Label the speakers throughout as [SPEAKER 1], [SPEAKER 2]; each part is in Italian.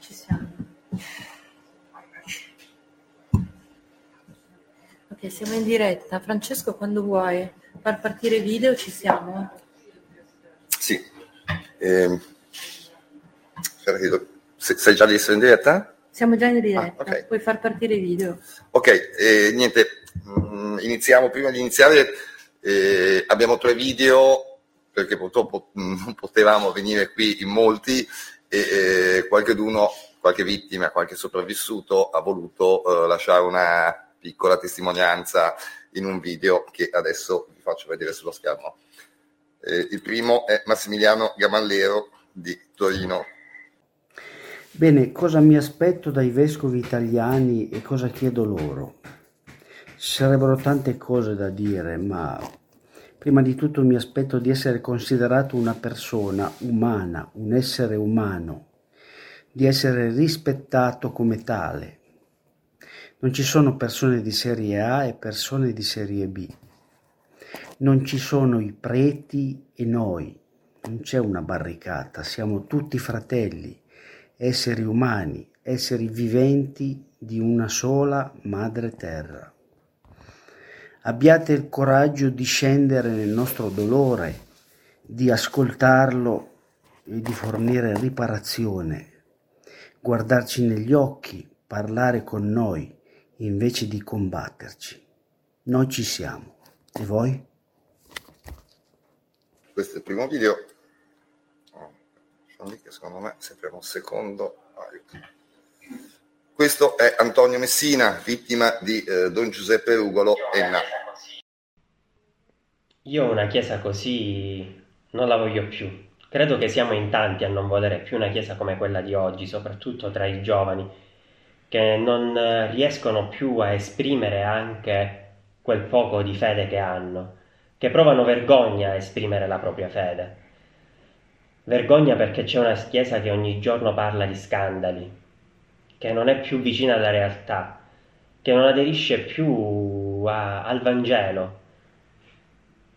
[SPEAKER 1] Ci siamo. Ok, siamo in diretta. Francesco, quando vuoi far partire video ci siamo?
[SPEAKER 2] Sì. Ehm, aspetta che do- se- sai già essere in diretta?
[SPEAKER 1] Siamo già in diretta,
[SPEAKER 2] Ah, ok.
[SPEAKER 1] puoi far partire i video.
[SPEAKER 2] Ok, eh, niente, mm, iniziamo. Prima di iniziare eh, abbiamo tre video perché purtroppo mm, non potevamo venire qui in molti e eh, qualcheduno, qualche vittima, qualche sopravvissuto ha voluto eh, lasciare una piccola testimonianza in un video che adesso vi faccio vedere sullo schermo. Eh, il primo è Massimiliano Gamallero di Torino.
[SPEAKER 3] Bene, cosa mi aspetto dai vescovi italiani e cosa chiedo loro? Ci sarebbero tante cose da dire, ma prima di tutto mi aspetto di essere considerato una persona umana, un essere umano, di essere rispettato come tale. Non ci sono persone di serie A e persone di serie B. Non ci sono i preti e noi. Non c'è una barricata, siamo tutti fratelli esseri umani, esseri viventi di una sola madre terra. Abbiate il coraggio di scendere nel nostro dolore, di ascoltarlo e di fornire riparazione, guardarci negli occhi, parlare con noi invece di combatterci. Noi ci siamo. E voi?
[SPEAKER 2] questo è il primo video che secondo me se fermo un secondo aiuto. questo è Antonio Messina vittima di eh, Don Giuseppe Rugolo Enna
[SPEAKER 4] Io una chiesa così non la voglio più. Credo che siamo in tanti a non volere più una chiesa come quella di oggi, soprattutto tra i giovani, che non eh, riescono più a esprimere anche quel poco di fede che hanno, che provano vergogna a esprimere la propria fede. Vergogna perché c'è una chiesa che ogni giorno parla di scandali, che non è più vicina alla realtà, che non aderisce più a- al Vangelo.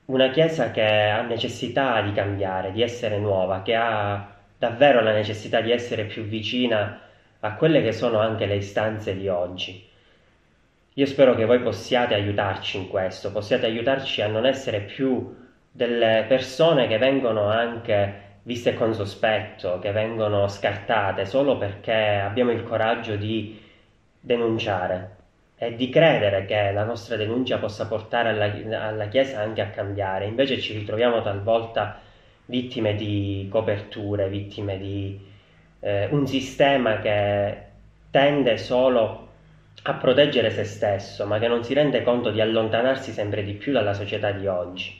[SPEAKER 4] Una chiesa che ha necessità di cambiare, di essere nuova, che ha davvero la necessità di essere più vicina a quelle che sono anche le istanze di oggi. Io spero che voi possiate aiutarci in questo, possiate aiutarci a non essere più delle persone che vengono anche viste con sospetto, che vengono scartate solo perché abbiamo il coraggio di denunciare e di credere che la nostra denuncia possa portare alla, alla Chiesa anche a cambiare. Invece ci ritroviamo talvolta vittime di coperture, vittime di eh, un sistema che tende solo a proteggere se stesso, ma che non si rende conto di allontanarsi sempre di più dalla società di oggi.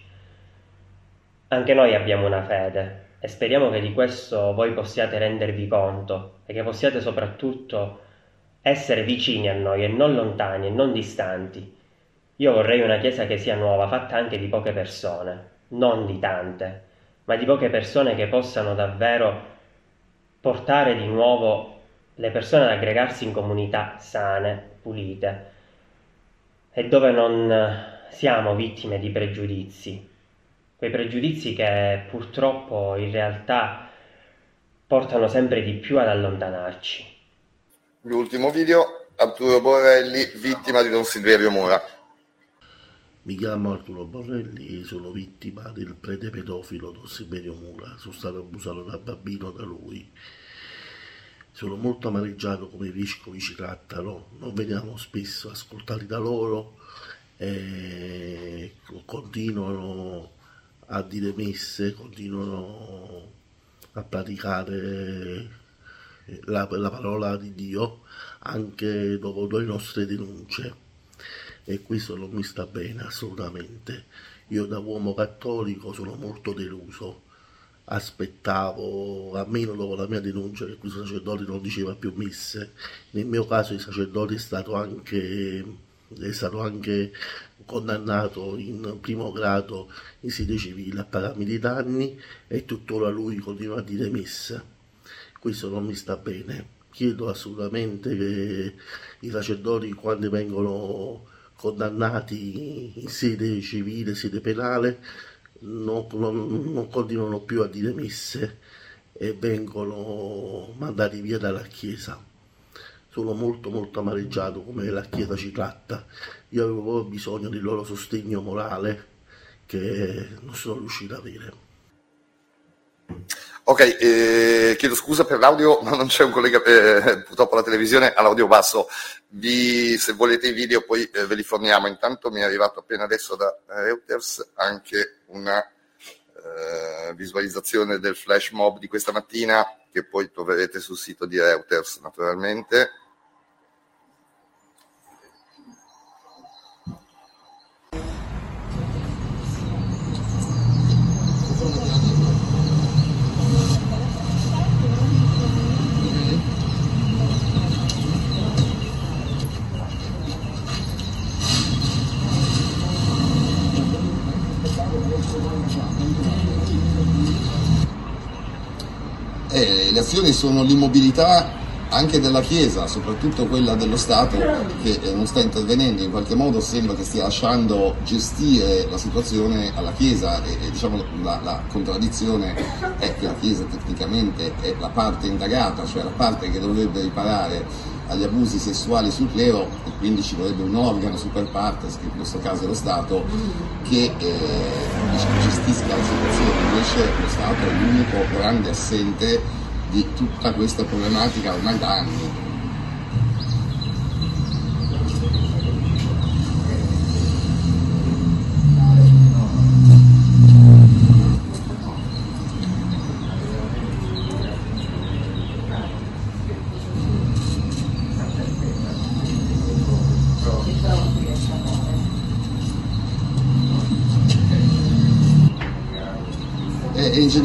[SPEAKER 4] Anche noi abbiamo una fede e speriamo che di questo voi possiate rendervi conto e che possiate soprattutto essere vicini a noi e non lontani e non distanti. Io vorrei una chiesa che sia nuova, fatta anche di poche persone, non di tante, ma di poche persone che possano davvero portare di nuovo le persone ad aggregarsi in comunità sane, pulite e dove non siamo vittime di pregiudizi, quei pregiudizi che purtroppo in realtà portano sempre di più ad allontanarci.
[SPEAKER 2] l'ultimo video Arturo Borrelli vittima di Don Silverio Mura
[SPEAKER 5] Mi chiamo Arturo Borrelli, sono vittima del prete pedofilo Don Silverio Mura, sono stato abusato da bambino da lui. Sono molto amareggiato come i vescovi ci trattano, non veniamo spesso ascoltati da loro e continuano a dire messe, continuano a praticare la, la parola di Dio anche dopo le nostre denunce e questo non mi sta bene assolutamente. Io da uomo cattolico sono molto deluso. Aspettavo, almeno dopo la mia denuncia, che questo sacerdote non diceva più messe. Nel mio caso il sacerdote è stato anche, è stato anche condannato in primo grado in sede civile a pagarmi dei danni e tuttora lui continua a dire messe. Questo non mi sta bene. chiedo assolutamente che i sacerdoti quando vengono condannati in sede civile, sede penale, non, non, non continuano più a dire messe e vengono mandati via dalla Chiesa. Sono molto molto amareggiato come la Chiesa ci tratta. Io avevo bisogno del loro sostegno morale che non sono riuscito ad avere.
[SPEAKER 2] Ok, eh, chiedo scusa per l'audio, ma non c'è un collega, eh, purtroppo la televisione ha l'audio basso. Vi, se volete i video poi eh, ve li forniamo. Intanto mi è arrivato appena adesso da Reuters anche una eh, visualizzazione del flash mob di questa mattina che poi troverete sul sito di Reuters naturalmente.
[SPEAKER 6] Le azioni sono l'immobilità anche della Chiesa, soprattutto quella dello Stato che eh, non sta intervenendo, in qualche modo sembra che stia lasciando gestire la situazione alla Chiesa e, e diciamo, la, la, contraddizione è che la Chiesa tecnicamente è la parte indagata, cioè la parte che dovrebbe riparare agli abusi sessuali sul clero e quindi ci vorrebbe un organo super partes, che in questo caso è lo Stato, che eh, gestisca la situazione, invece lo Stato è l'unico grande assente di tutta questa problematica ormai da anni.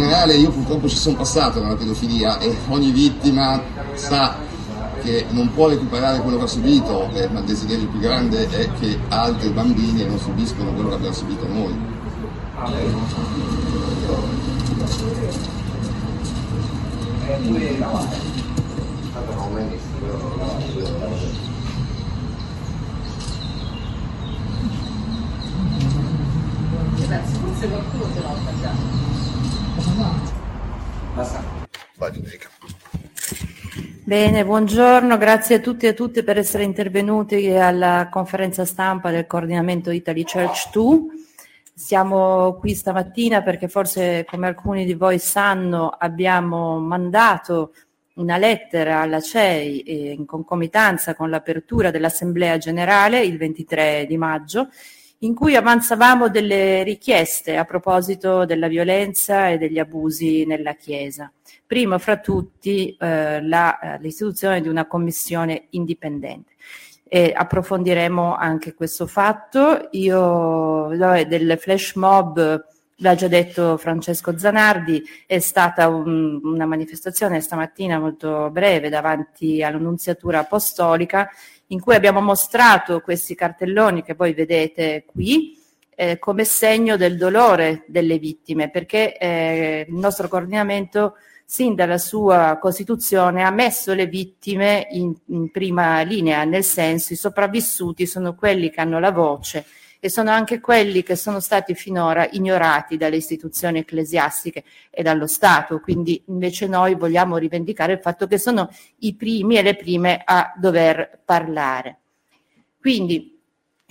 [SPEAKER 6] Generale io purtroppo ci sono passato nella pedofilia e ogni vittima sa che non può recuperare quello che ha subito, eh, ma il desiderio più grande è che altri bambini non subiscono quello che abbiamo subito noi.
[SPEAKER 1] Forse qualcuno ce l'ha già. Bene, buongiorno, grazie a tutti e a tutte per essere intervenuti alla conferenza stampa del coordinamento Italy Church 2. Siamo qui stamattina perché forse, come alcuni di voi sanno, abbiamo mandato una lettera alla CEI eh, in concomitanza con l'apertura dell'Assemblea Generale il 23 di maggio in cui avanzavamo delle richieste a proposito della violenza e degli abusi nella Chiesa. Primo fra tutti eh, la, eh, l'istituzione di una commissione indipendente. E approfondiremo anche questo fatto. Io del flash mob l'ha già detto Francesco Zanardi, è stata un, una manifestazione stamattina molto breve davanti all'Annunziatura Apostolica in cui abbiamo mostrato questi cartelloni che voi vedete qui eh, come segno del dolore delle vittime, perché eh, il nostro coordinamento sin dalla sua costituzione ha messo le vittime in, in prima linea, nel senso i sopravvissuti sono quelli che hanno la voce e sono anche quelli che sono stati finora ignorati dalle istituzioni ecclesiastiche e dallo Stato. Quindi invece noi vogliamo rivendicare il fatto che sono i primi e le prime a dover parlare. Quindi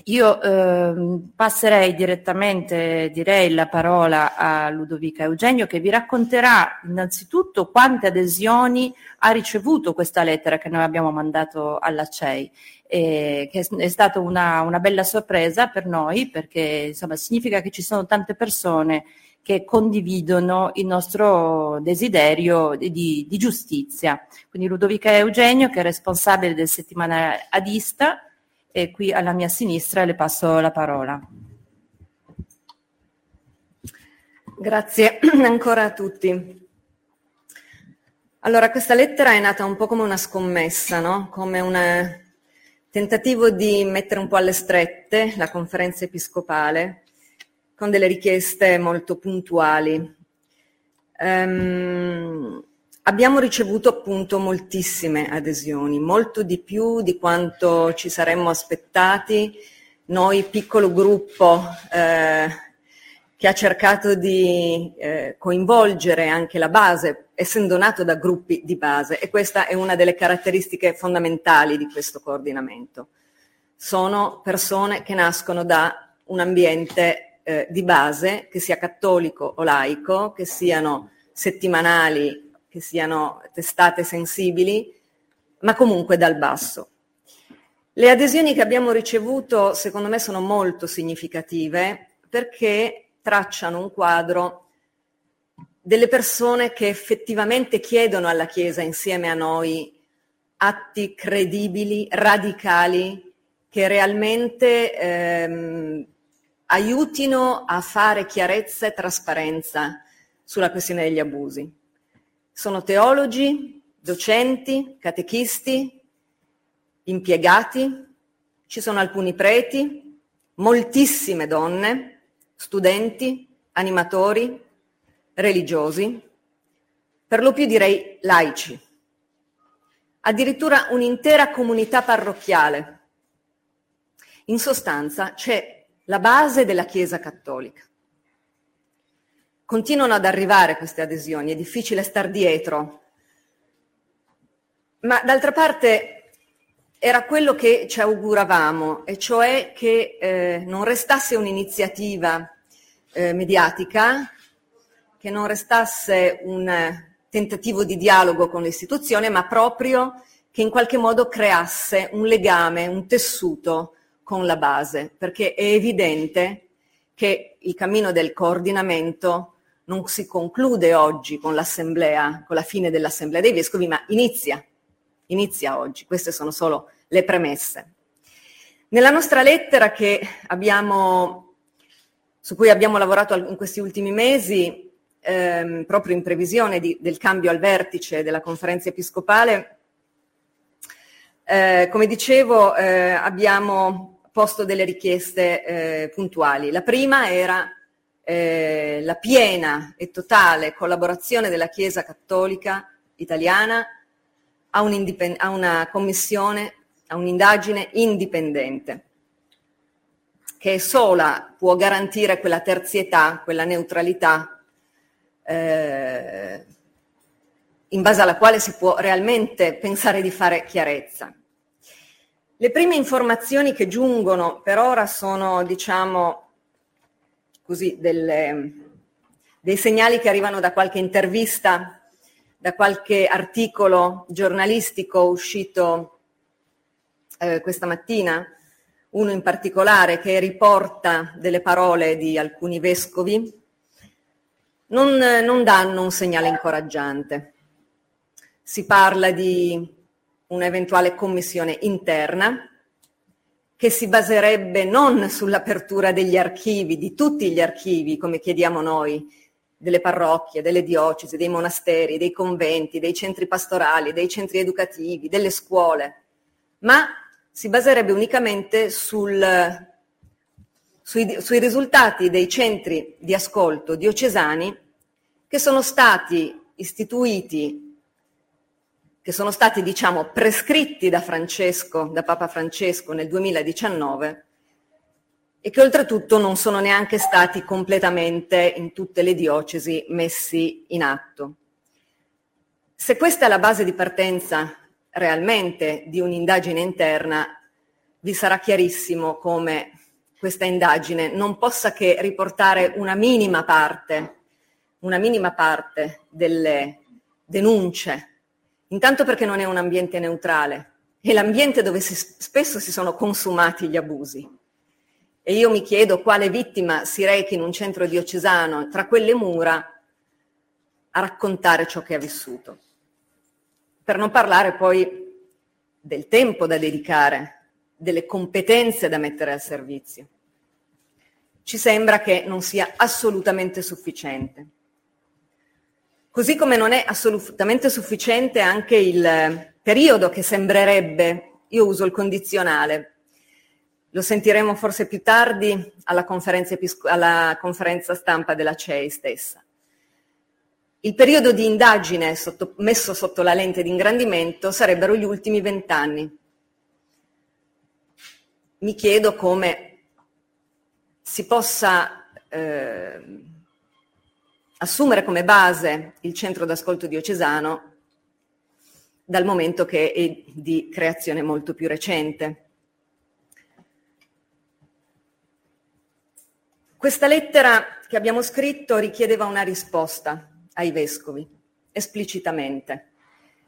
[SPEAKER 1] io eh, passerei direttamente, direi, la parola a Ludovica Eugenio che vi racconterà innanzitutto quante adesioni ha ricevuto questa lettera che noi abbiamo mandato alla CEI eh, che è stata una, una, bella sorpresa per noi perché insomma, significa che ci sono tante persone che condividono il nostro desiderio di, di giustizia. Quindi Ludovica Eugenio, che è responsabile del settimanale Adista, e qui alla mia sinistra le passo la parola.
[SPEAKER 7] Grazie ancora a tutti. Allora, questa lettera è nata un po' come una scommessa, no? come una, tentativo di mettere un po' alle strette la conferenza episcopale con delle richieste molto puntuali. Um, abbiamo ricevuto appunto moltissime adesioni, molto di più di quanto ci saremmo aspettati. Noi, piccolo gruppo eh, che ha cercato di eh, coinvolgere anche la base, essendo nato da gruppi di base, e questa è una delle caratteristiche fondamentali di questo coordinamento. Sono persone che nascono da un ambiente eh, di base, che sia cattolico o laico, che siano settimanali, che siano testate sensibili, ma comunque dal basso. Le adesioni che abbiamo ricevuto, secondo me, sono molto significative perché tracciano un quadro delle persone che effettivamente chiedono alla Chiesa insieme a noi atti credibili, radicali, che realmente ehm, aiutino a fare chiarezza e trasparenza sulla questione degli abusi. Sono teologi, docenti, catechisti, impiegati, ci sono alcuni preti, moltissime donne, studenti, animatori, religiosi, per lo più direi laici, addirittura un'intera comunità parrocchiale. In sostanza c'è la base della Chiesa cattolica. Continuano ad arrivare queste adesioni, è difficile star dietro, ma d'altra parte era quello che ci auguravamo, e cioè che eh, non restasse un'iniziativa eh, mediatica, che non restasse un tentativo di dialogo con l'istituzione, ma proprio che in qualche modo creasse un legame, un tessuto con la base, perché è evidente che il cammino del coordinamento non si conclude oggi con l'assemblea, con la fine dell'assemblea dei vescovi, ma inizia, inizia oggi. Queste sono solo le premesse. Nella nostra lettera abbiamo, su cui abbiamo lavorato in questi ultimi mesi, ehm, proprio in previsione di, del cambio al vertice della conferenza episcopale, eh, come dicevo, eh, abbiamo posto delle richieste eh, puntuali. La prima era eh, la piena e totale collaborazione della Chiesa Cattolica italiana a, un a una commissione, a un'indagine indipendente, che sola può garantire quella terzietà, quella neutralità eh, in base alla quale si può realmente pensare di fare chiarezza. Le prime informazioni che giungono per ora sono, diciamo, così, delle, dei segnali che arrivano da qualche intervista, da qualche articolo giornalistico uscito eh, questa mattina, uno in particolare che riporta delle parole di alcuni vescovi, non, non danno un segnale incoraggiante. Si parla di un'eventuale commissione interna che si baserebbe non sull'apertura degli archivi, di tutti gli archivi, come chiediamo noi, delle parrocchie, delle diocesi, dei monasteri, dei conventi, dei centri pastorali, dei centri educativi, delle scuole, ma si baserebbe unicamente sul, sui, sui risultati dei centri di ascolto diocesani che sono stati istituiti che sono stati, diciamo, prescritti da Francesco, da Papa Francesco nel 2019 e che oltretutto non sono neanche stati completamente in tutte le diocesi messi in atto. Se questa è la base di partenza realmente di un'indagine interna, vi sarà chiarissimo come questa indagine non possa che riportare una minima parte, una minima parte delle denunce Intanto perché non è un ambiente neutrale, è l'ambiente dove si, spesso si sono consumati gli abusi. E io mi chiedo quale vittima si rechi in un centro diocesano tra quelle mura a raccontare ciò che ha vissuto. Per non parlare poi del tempo da dedicare, delle competenze da mettere al servizio. Ci sembra che non sia assolutamente sufficiente. Così come non è assolutamente sufficiente anche il periodo che sembrerebbe, io uso il condizionale, lo sentiremo forse più tardi alla conferenza, alla conferenza stampa della CEI stessa. Il periodo di indagine sotto, messo sotto la lente di ingrandimento sarebbero gli ultimi vent'anni. Mi chiedo come si possa eh, assumere come base il centro d'ascolto diocesano dal momento che è di creazione molto più recente. Questa lettera che abbiamo scritto richiedeva una risposta ai vescovi, esplicitamente.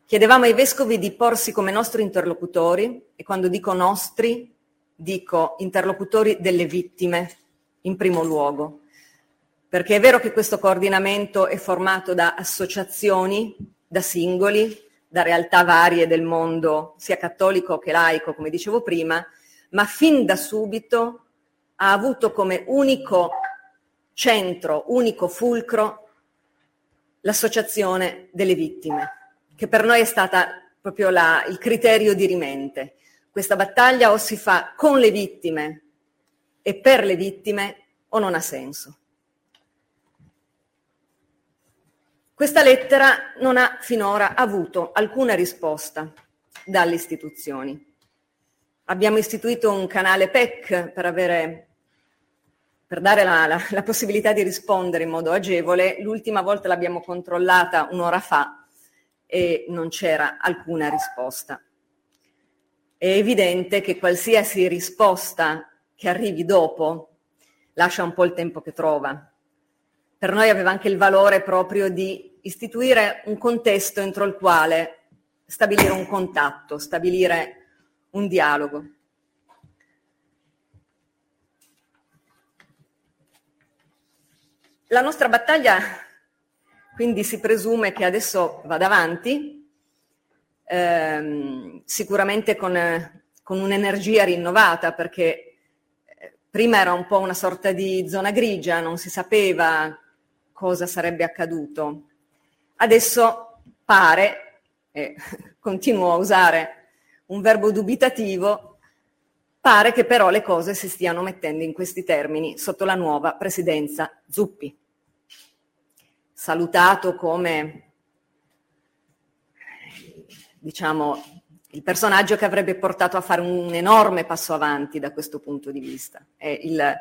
[SPEAKER 7] Chiedevamo ai vescovi di porsi come nostri interlocutori e quando dico nostri dico interlocutori delle vittime in primo luogo, perché è vero che questo coordinamento è formato da associazioni, da singoli, da realtà varie del mondo, sia cattolico che laico, come dicevo prima, ma fin da subito ha avuto come unico centro, unico fulcro l'associazione delle vittime, che per noi è stata proprio la, il criterio di rimente. Questa battaglia o si fa con le vittime e per le vittime o non ha senso. Questa lettera non ha finora avuto alcuna risposta dalle istituzioni. Abbiamo istituito un canale PEC per avere per dare la, la, la, possibilità di rispondere in modo agevole. L'ultima volta l'abbiamo controllata un'ora fa e non c'era alcuna risposta. È evidente che qualsiasi risposta che arrivi dopo lascia un po' il tempo che trova. Per noi aveva anche il valore proprio di istituire un contesto entro il quale stabilire un contatto, stabilire un dialogo. La nostra battaglia quindi si presume che adesso vada avanti, ehm, sicuramente con, con, un'energia rinnovata, perché eh, prima era un po' una sorta di zona grigia, non si sapeva cosa sarebbe accaduto. Adesso pare, e continuo a usare un verbo dubitativo, Pare che però le cose si stiano mettendo in questi termini sotto la nuova presidenza Zuppi, salutato come diciamo, il personaggio che avrebbe portato a fare un enorme passo avanti da questo punto di vista. E il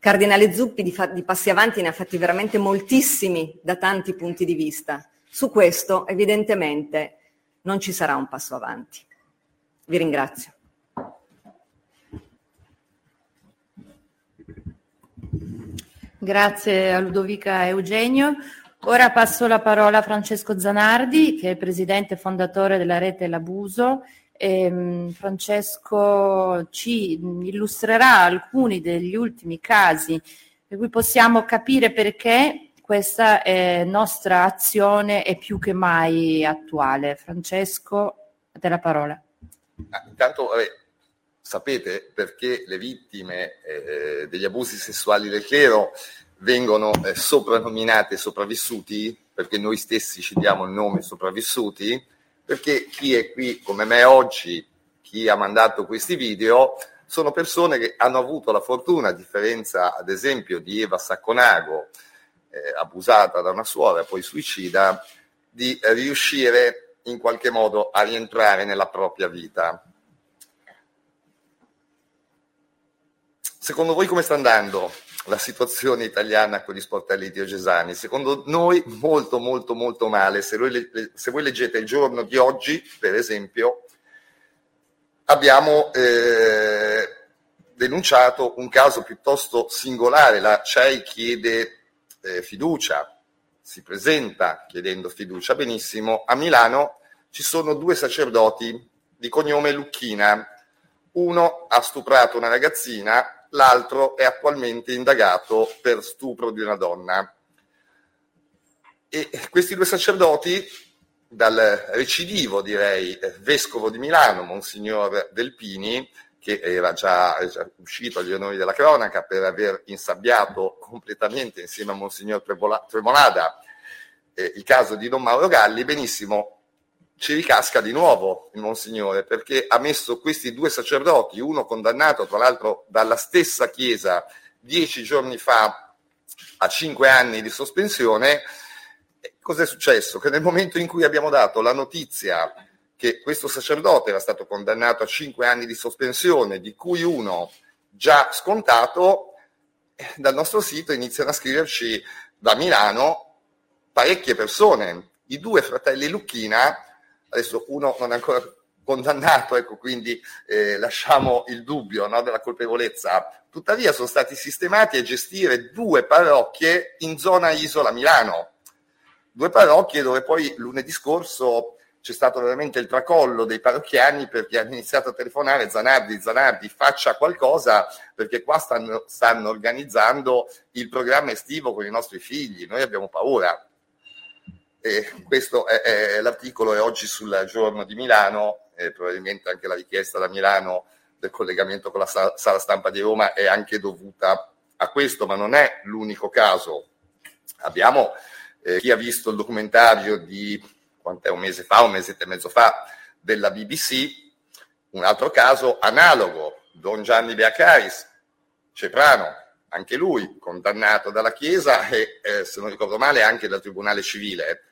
[SPEAKER 7] cardinale Zuppi di, fa- di passi avanti ne ha fatti veramente moltissimi da tanti punti di vista. Su questo evidentemente non ci sarà un passo avanti. Vi ringrazio.
[SPEAKER 1] Grazie a Ludovica Eugenio. Ora passo la parola a Francesco Zanardi, che è presidente fondatore della rete L'Abuso. Ehm, Francesco ci illustrerà alcuni degli ultimi casi per cui possiamo capire perché questa eh, nostra azione è più che mai attuale. Francesco, a te la parola.
[SPEAKER 2] Ah, intanto, vabbè, sapete perché le vittime eh, degli abusi sessuali del clero vengono eh, soprannominate sopravvissuti, perché noi stessi ci diamo il nome sopravvissuti, perché chi è qui come me oggi, chi ha mandato questi video, sono persone che hanno avuto la fortuna, a differenza ad esempio di Eva Sacconago, eh, abusata da una suora, poi suicida, di riuscire in qualche modo a rientrare nella propria vita. Secondo voi come sta andando la situazione italiana con gli sportelli diocesani? Secondo noi molto molto molto male. Se voi, se voi leggete il giorno di oggi, per esempio, abbiamo eh, denunciato un caso piuttosto singolare. La CEI chiede eh, fiducia, si presenta chiedendo fiducia. Benissimo, a Milano ci sono due sacerdoti di cognome Lucchina. Uno ha stuprato una ragazzina l'altro è attualmente indagato per stupro di una donna. E questi due sacerdoti, dal recidivo, direi, vescovo di Milano, Monsignor Delpini, che era già, già uscito agli onori della cronaca per aver insabbiato completamente insieme a Monsignor Tremolada eh, il caso di Don Mauro Galli, benissimo, ci ricasca di nuovo il Monsignore perché ha messo questi due sacerdoti, uno condannato tra l'altro dalla stessa Chiesa dieci giorni fa a cinque anni di sospensione, cos'è successo? Che nel momento in cui abbiamo dato la notizia che questo sacerdote era stato condannato a cinque anni di sospensione, di cui uno già scontato, eh, dal nostro sito iniziano a scriverci da Milano parecchie persone. I due fratelli Lucchina, adesso uno non è ancora condannato, ecco, quindi eh, lasciamo il dubbio no, della colpevolezza, tuttavia sono stati sistemati a gestire due parrocchie in zona Isola Milano, due parrocchie dove poi lunedì scorso c'è stato veramente il tracollo dei parrocchiani perché hanno iniziato a telefonare Zanardi, Zanardi faccia qualcosa perché qua stanno, stanno organizzando il programma estivo con i nostri figli, noi abbiamo paura. E questo è, è, l'articolo è oggi sul giorno di Milano, e probabilmente anche la richiesta da Milano del collegamento con la sala stampa di Roma è anche dovuta a questo, ma non è l'unico caso. Abbiamo eh, chi ha visto il documentario di quant'è un mese fa, un mese e mezzo fa, della BBC, un altro caso analogo, Don Gianni Beacaris, Ceprano, anche lui condannato dalla Chiesa e, eh, se non ricordo male, anche dal Tribunale Civile,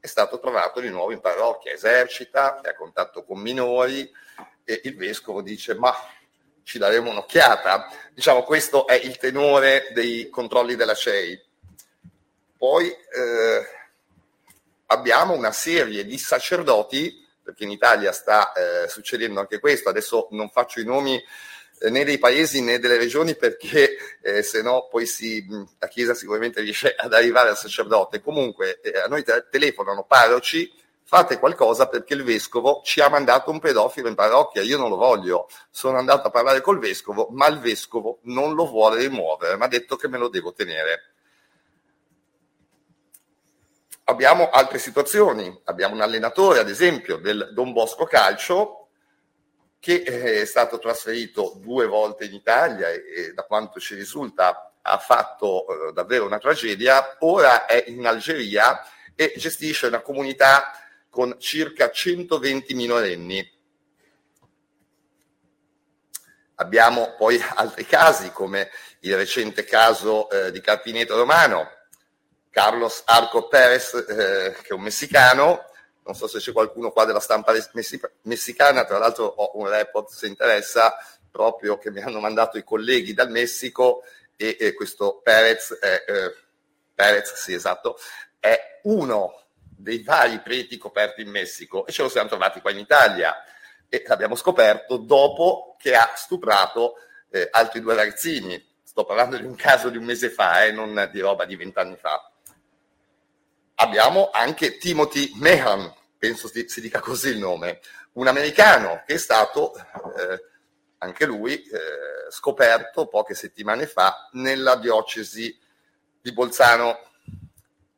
[SPEAKER 2] è stato trovato di nuovo in parrocchia, esercita, è a contatto con minori e il vescovo dice ma ci daremo un'occhiata. Diciamo questo è il tenore dei controlli della CEI. Poi eh, abbiamo una serie di sacerdoti, perché in Italia sta eh, succedendo anche questo, adesso non faccio i nomi né dei paesi né delle regioni perché eh, se no poi si, la Chiesa sicuramente riesce ad arrivare al sacerdote. Comunque eh, a noi te- telefonano parroci, fate qualcosa perché il vescovo ci ha mandato un pedofilo in parrocchia, io non lo voglio, sono andato a parlare col vescovo, ma il vescovo non lo vuole rimuovere, mi ha detto che me lo devo tenere abbiamo altre situazioni. Abbiamo un allenatore, ad esempio, del Don Bosco Calcio, che eh, è stato trasferito due volte in Italia e, e da quanto ci risulta ha fatto eh, davvero una tragedia. Ora è in Algeria e gestisce una comunità con circa 120 minorenni. Abbiamo poi altri casi come il recente caso eh, di Carpineto Romano, Carlos Arco Perez, eh, che è un messicano, non so se c'è qualcuno qua della stampa messicana, tra l'altro ho un report se interessa, proprio che mi hanno mandato i colleghi dal Messico e, e questo Perez, è, eh, Perez, sì esatto, è uno dei vari preti coperti in Messico e ce lo siamo trovati qua in Italia e l'abbiamo scoperto dopo che ha stuprato eh, altri due ragazzini. Sto parlando di un caso di un mese fa, eh, non di roba di vent'anni fa abbiamo anche Timothy Mehan, penso si, dica così il nome, un americano che è stato eh, anche lui eh, scoperto poche settimane fa nella diocesi di Bolzano.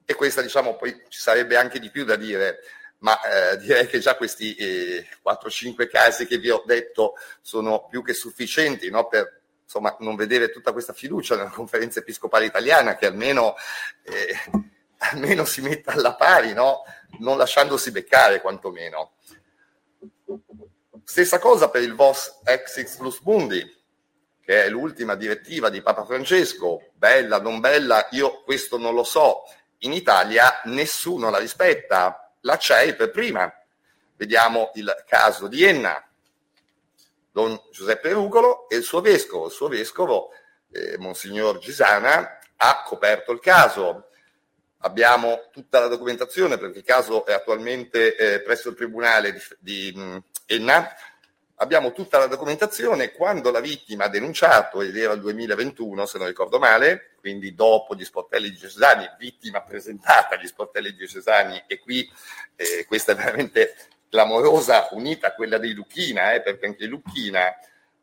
[SPEAKER 2] E questa, diciamo, poi ci sarebbe anche di più da dire, ma eh, direi che già questi eh, 4-5 casi che vi ho detto sono più che sufficienti no, per insomma, non vedere tutta questa fiducia nella conferenza episcopale italiana che almeno eh, almeno si metta alla pari, no? non lasciandosi beccare quantomeno. Stessa cosa per il VOS Exix Plus Mundi, che è l'ultima direttiva di Papa Francesco, bella, non bella, io questo non lo so. In Italia nessuno la rispetta, la CEI per prima. Vediamo il caso di Enna, Don Giuseppe Rugolo e il suo vescovo. Il suo vescovo, eh, Monsignor Gisana, ha coperto il caso, abbiamo tutta la documentazione perché il caso è attualmente eh, presso il tribunale di, di mh, Enna. Abbiamo tutta la documentazione quando la vittima ha denunciato, ed era il 2021 se non ricordo male, quindi dopo gli sportelli diocesani, vittima presentata agli sportelli diocesani e qui eh, questa è veramente clamorosa, unita a quella dei Lucchina, eh, perché anche Lucchina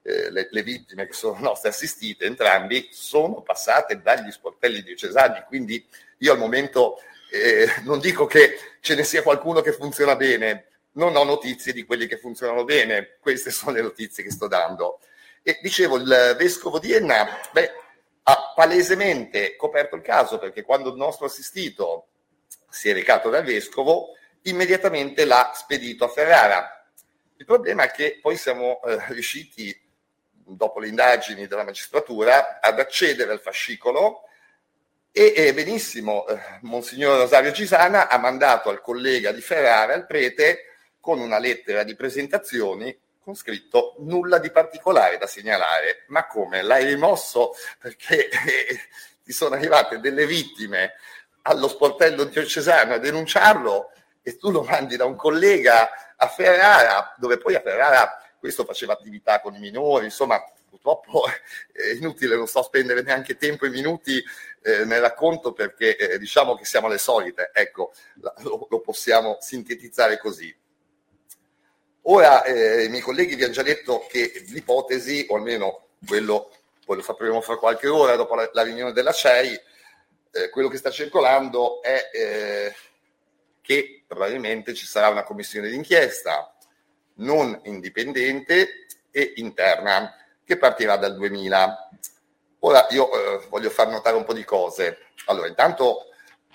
[SPEAKER 2] eh, le, le, vittime che sono nostre assistite, entrambi, sono passate dagli sportelli diocesani, quindi io al momento eh, non dico che ce ne sia qualcuno che funziona bene, non ho notizie di quelli che funzionano bene, queste sono le notizie che sto dando. E dicevo, il vescovo di Enna beh, ha palesemente coperto il caso perché quando il nostro assistito si è recato dal vescovo, immediatamente l'ha spedito a Ferrara. Il problema è che poi siamo eh, riusciti, dopo le indagini della magistratura, ad accedere al fascicolo E eh, benissimo, eh, Monsignor Rosario Cisana ha mandato al collega di Ferrara, al prete, con una lettera di presentazioni con scritto nulla di particolare da segnalare. Ma come? L'hai rimosso perché eh, ti sono arrivate delle vittime allo sportello diocesano a denunciarlo e tu lo mandi da un collega a Ferrara, dove poi a Ferrara questo faceva attività con i minori, insomma purtroppo è inutile, non sto a spendere neanche tempo e minuti eh, nel racconto perché eh, diciamo che siamo le solite, ecco, lo, lo possiamo sintetizzare così. Ora eh, i miei colleghi vi hanno già detto che l'ipotesi, o almeno quello, poi lo sapremo fra qualche ora dopo la, la riunione della CEI, eh, quello che sta circolando è eh, che probabilmente ci sarà una commissione d'inchiesta non indipendente e interna che partirà dal 2000. Ora io eh, voglio far notare un po' di cose. Allora, intanto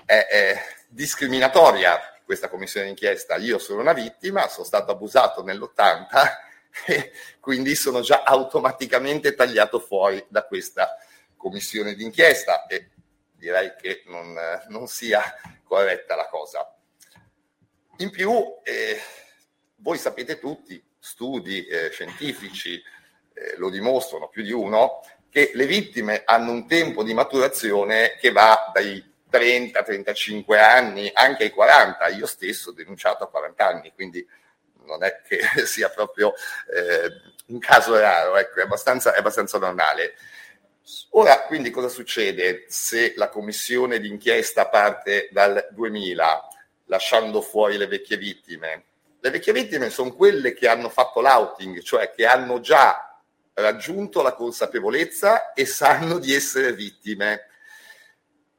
[SPEAKER 2] è, è discriminatoria questa commissione d'inchiesta. Io sono una vittima, sono stato abusato nell'80 e quindi sono già automaticamente tagliato fuori da questa commissione d'inchiesta e direi che non, non sia corretta la cosa. In più, eh, voi sapete tutti, studi eh, scientifici, eh, lo dimostrano più di uno, che le vittime hanno un tempo di maturazione che va dai 30, 35 anni, anche ai 40. Io stesso ho denunciato a 40 anni, quindi non è che sia proprio eh, un caso raro, ecco, è abbastanza, è abbastanza normale. Ora, quindi, cosa succede se la commissione d'inchiesta parte dal 2000, lasciando fuori le vecchie vittime? Le vecchie vittime sono quelle che hanno fatto l'outing, cioè che hanno già raggiunto la consapevolezza e sanno di essere vittime.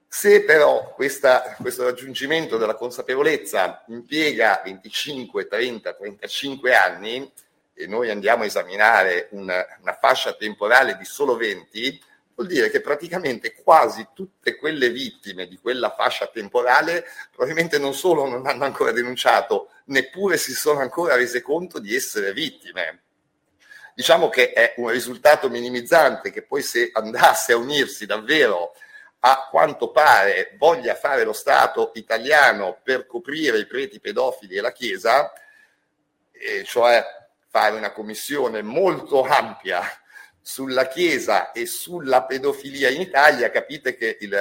[SPEAKER 2] Se però questa, questo raggiungimento della consapevolezza impiega 25, 30, 35 anni e noi andiamo a esaminare una, una fascia temporale di solo 20, vuol dire che praticamente quasi tutte quelle vittime di quella fascia temporale probabilmente non solo non hanno ancora denunciato, neppure si sono ancora rese conto di essere vittime. Diciamo che è un risultato minimizzante che poi se andasse a unirsi davvero a quanto pare voglia fare lo Stato italiano per coprire i preti pedofili e la Chiesa, e cioè fare una commissione molto ampia sulla Chiesa e sulla pedofilia in Italia, capite che il,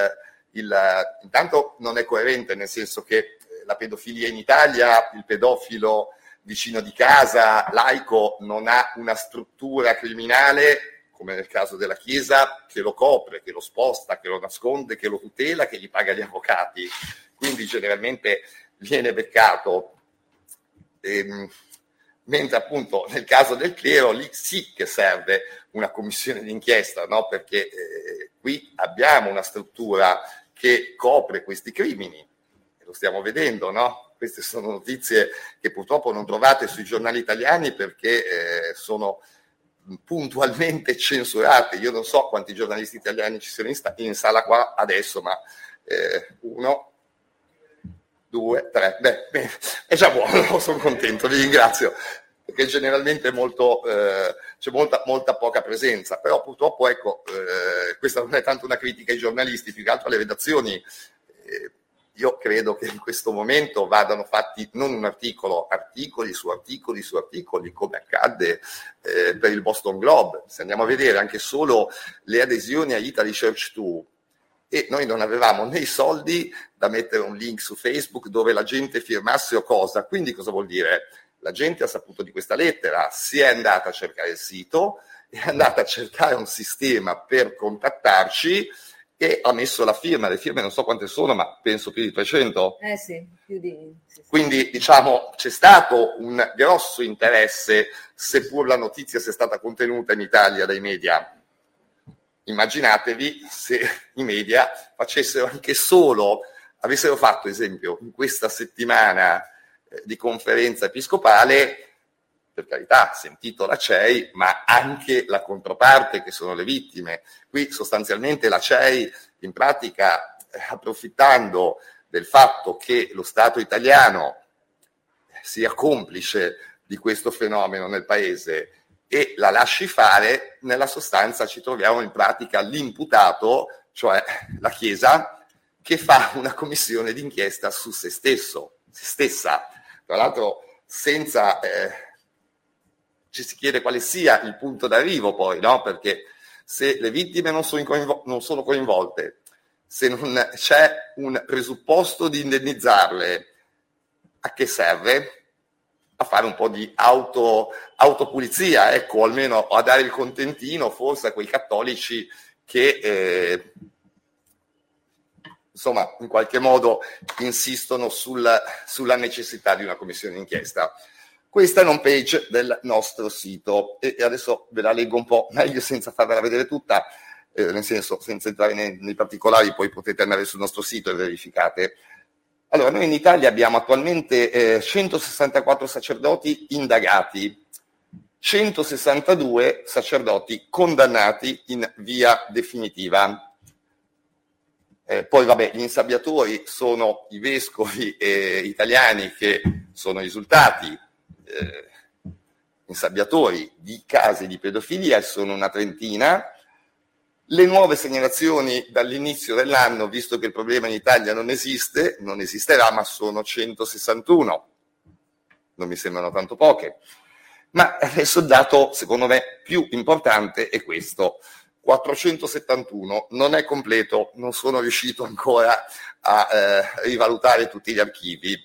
[SPEAKER 2] il, intanto non è coerente, nel senso che la pedofilia in Italia, il pedofilo vicino di casa, laico, non ha una struttura criminale, come nel caso della Chiesa, che lo copre, che lo sposta, che lo nasconde, che lo tutela, che gli paga gli avvocati. Quindi generalmente viene beccato. Ehm, mentre appunto nel caso del clero lì sì che serve una commissione d'inchiesta, no? perché eh, qui abbiamo una struttura che copre questi crimini, lo stiamo vedendo, no? Queste sono notizie che purtroppo non trovate sui giornali italiani perché eh, sono puntualmente censurate. Io non so quanti giornalisti italiani ci siano in, sta- in sala qua adesso, ma eh, uno, due, tre. Beh, beh, è già buono, sono contento, vi ringrazio perché generalmente molto, eh, c'è molta, molta, poca presenza, però purtroppo ecco, eh, questa non è tanto una critica ai giornalisti, più che altro alle redazioni. Eh, io credo che in questo momento vadano fatti non un articolo, articoli su articoli su articoli, come accadde eh, per il Boston Globe. Se andiamo a vedere anche solo le adesioni a Italy Church 2, e noi non avevamo né i soldi da mettere un link su Facebook dove la gente firmasse o cosa. Quindi cosa vuol dire? La gente ha saputo di questa lettera, si è andata a cercare il sito, è andata a cercare un sistema per contattarci e ha messo la firma, le firme non so quante sono, ma penso più di 300.
[SPEAKER 7] Eh sì, più di... Sì, sì.
[SPEAKER 2] Quindi diciamo c'è stato un grosso interesse, seppur la notizia sia stata contenuta in Italia dai media. Immaginatevi se i media facessero anche solo, avessero fatto esempio in questa settimana di conferenza episcopale per carità, sentito la CEI, ma anche la controparte che sono le vittime. Qui sostanzialmente la CEI in pratica approfittando del fatto che lo Stato italiano sia complice di questo fenomeno nel paese e la lasci fare, nella sostanza ci troviamo in pratica l'imputato, cioè la Chiesa, che fa una commissione d'inchiesta su se stesso, se stessa. Tra l'altro senza... Eh, ci si chiede quale sia il punto d'arrivo poi, no? Perché se le vittime non sono, coinvol- non sono coinvolte, se non c'è un presupposto di indennizzarle, a che serve? A fare un po' di auto, autopulizia, ecco, almeno a dare il contentino forse a quei cattolici che eh, insomma in qualche modo insistono sul, sulla necessità di una commissione d'inchiesta. Questa è l'home page del nostro sito e adesso ve la leggo un po' meglio senza farvela vedere tutta, eh, nel senso senza entrare nei, nei, particolari, poi potete andare sul nostro sito e verificate. Allora, noi in Italia abbiamo attualmente eh, 164 sacerdoti indagati, 162 sacerdoti condannati in via definitiva. Eh, poi, vabbè, gli insabbiatori sono i vescovi eh, italiani che sono risultati eh, insabbiatori di casi di pedofilia sono una trentina. Le nuove segnalazioni dall'inizio dell'anno, visto che il problema in Italia non esiste, non esisterà, ma sono 161. Non mi sembrano tanto poche. Ma adesso il dato, secondo me, più importante è questo. 471 non è completo, non sono riuscito ancora a eh, rivalutare tutti gli archivi.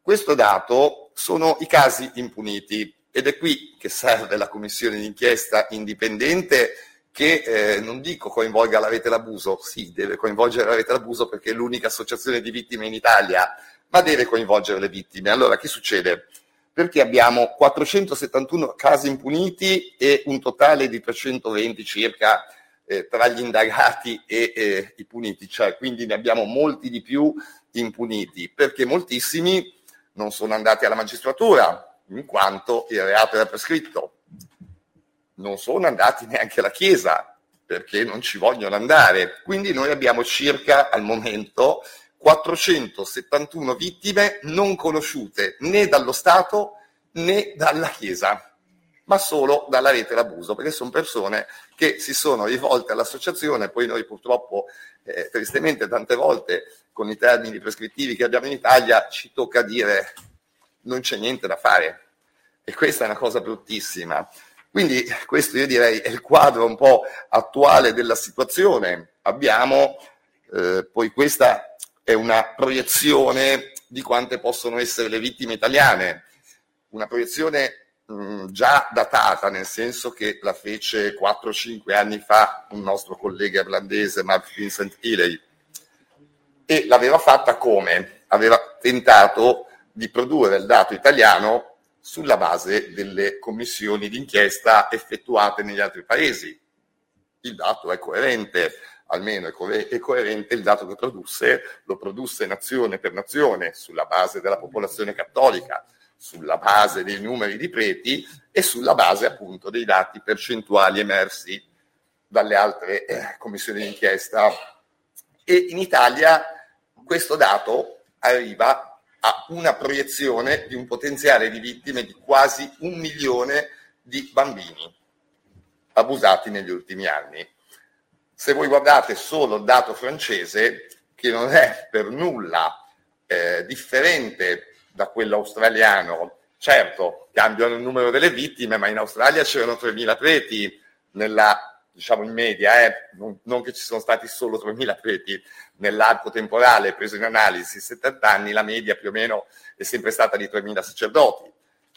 [SPEAKER 2] Questo dato sono i casi impuniti ed è qui che serve la commissione d'inchiesta indipendente che eh, non dico coinvolga la rete d'abuso, sì, deve coinvolgere la rete d'abuso perché è l'unica associazione di vittime in Italia, ma deve coinvolgere le vittime. Allora, che succede? Perché abbiamo 471 casi impuniti e un totale di 320 circa eh, tra gli indagati e eh, i puniti, cioè quindi ne abbiamo molti di più impuniti, perché moltissimi non sono andati alla magistratura, in quanto il reato era prescritto. Non sono andati neanche alla Chiesa, perché non ci vogliono andare. Quindi noi abbiamo circa, al momento, 471 vittime non conosciute né dallo Stato né dalla Chiesa, ma solo dalla rete d'abuso, perché sono persone che si sono rivolte all'associazione, poi noi purtroppo, eh, tristemente, tante volte con i termini prescrittivi che abbiamo in Italia, ci tocca dire non c'è niente da fare. E questa è una cosa bruttissima. Quindi questo io direi è il quadro un po' attuale della situazione. Abbiamo, eh, poi questa è una proiezione di quante possono essere le vittime italiane, una proiezione mh, già datata, nel senso che la fece 4-5 anni fa un nostro collega irlandese, Mark Vincent Healy, e l'aveva fatta come? Aveva tentato di produrre il dato italiano sulla base delle commissioni d'inchiesta effettuate negli altri paesi. Il dato è coerente, almeno è, co- è, coerente il dato che produsse, lo produsse nazione per nazione sulla base della popolazione cattolica, sulla base dei numeri di preti e sulla base appunto dei dati percentuali emersi dalle altre eh, commissioni d'inchiesta. E in Italia questo dato arriva a una proiezione di un potenziale di vittime di quasi un milione di bambini abusati negli ultimi anni. Se voi guardate solo il dato francese, che non è per nulla eh, differente da quello australiano, certo cambiano il numero delle vittime, ma in Australia c'erano 3.000 preti nella diciamo in media, eh, non, non, che ci sono stati solo 3.000 preti nell'arco temporale preso in analisi 70 anni, la media più o meno è sempre stata di 3.000 sacerdoti.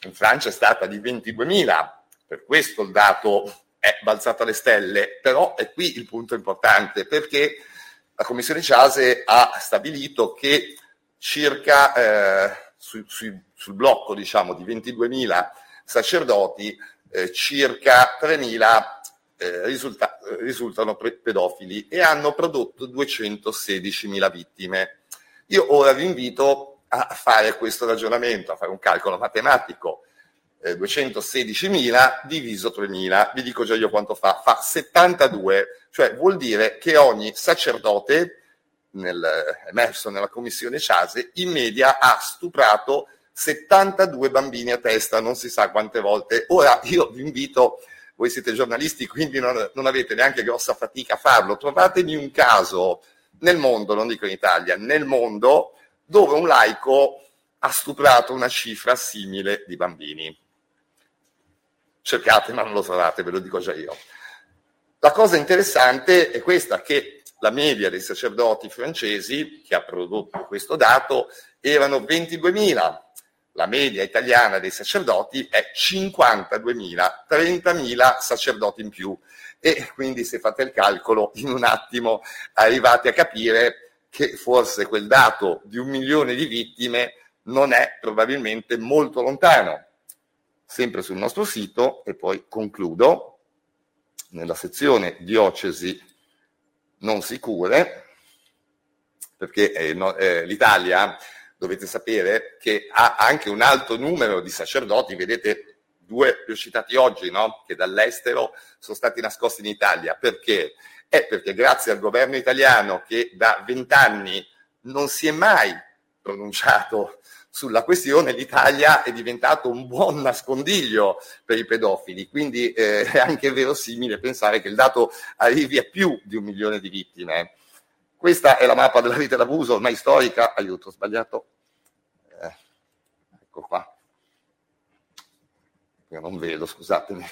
[SPEAKER 2] In Francia è stata di 22.000, per questo il dato è balzato alle stelle, però è qui il punto importante, perché la Commissione Ciase ha stabilito che circa eh, su, su, sul blocco diciamo, di 22.000 sacerdoti, eh, circa 3.000 eh, risulta- risultano pre- pedofili e hanno prodotto 216.000 vittime. Io ora vi invito a fare questo ragionamento, a fare un calcolo matematico. Eh, 216.000 diviso 3.000, vi dico già io quanto fa, fa 72, cioè vuol dire che ogni sacerdote nel, emerso nella commissione Ciase in media ha stuprato 72 bambini a testa, non si sa quante volte. Ora io vi invito voi siete giornalisti, quindi non, non, avete neanche grossa fatica a farlo. Trovatemi un caso nel mondo, non dico in Italia, nel mondo dove un laico ha stuprato una cifra simile di bambini. Cercate, ma non lo trovate, ve lo dico già io. La cosa interessante è questa, che la media dei sacerdoti francesi, che ha prodotto questo dato, erano 22.000. La media italiana dei sacerdoti è 52.000, 30.000 sacerdoti in più. E quindi se fate il calcolo, in un attimo arrivate a capire che forse quel dato di un milione di vittime non è probabilmente molto lontano. Sempre sul nostro sito, e poi concludo, nella sezione diocesi non sicure, perché eh, no, eh, l'Italia, dovete sapere, che ha anche un alto numero di sacerdoti, vedete due ho citati oggi, no? che dall'estero sono stati nascosti in Italia. Perché? È perché grazie al governo italiano che da vent'anni non si è mai pronunciato sulla questione, l'Italia è diventato un buon nascondiglio per i pedofili, quindi eh, è anche verosimile pensare che il dato arrivi a più di un milione di vittime. Questa è la mappa della vita d'abuso, ormai storica, aiuto, ho sbagliato. Eh, ecco qua. Io non vedo, scusatemi.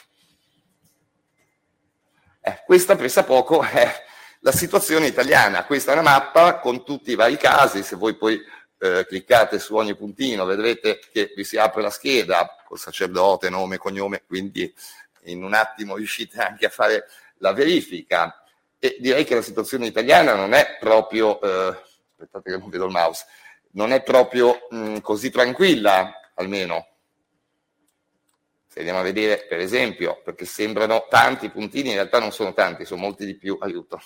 [SPEAKER 2] Eh, questa poco è la situazione italiana. Questa è una mappa con tutti i vari casi, se voi poi eh, cliccate su ogni puntino vedrete che vi si apre la scheda col sacerdote, nome, cognome, quindi in un attimo riuscite anche a fare la verifica. E direi che la situazione italiana non è proprio, eh, aspettate che non vedo il mouse, non è proprio mh, così tranquilla, almeno. Se andiamo a vedere, per esempio, perché sembrano tanti puntini, in realtà non sono tanti, sono molti di più, aiuto.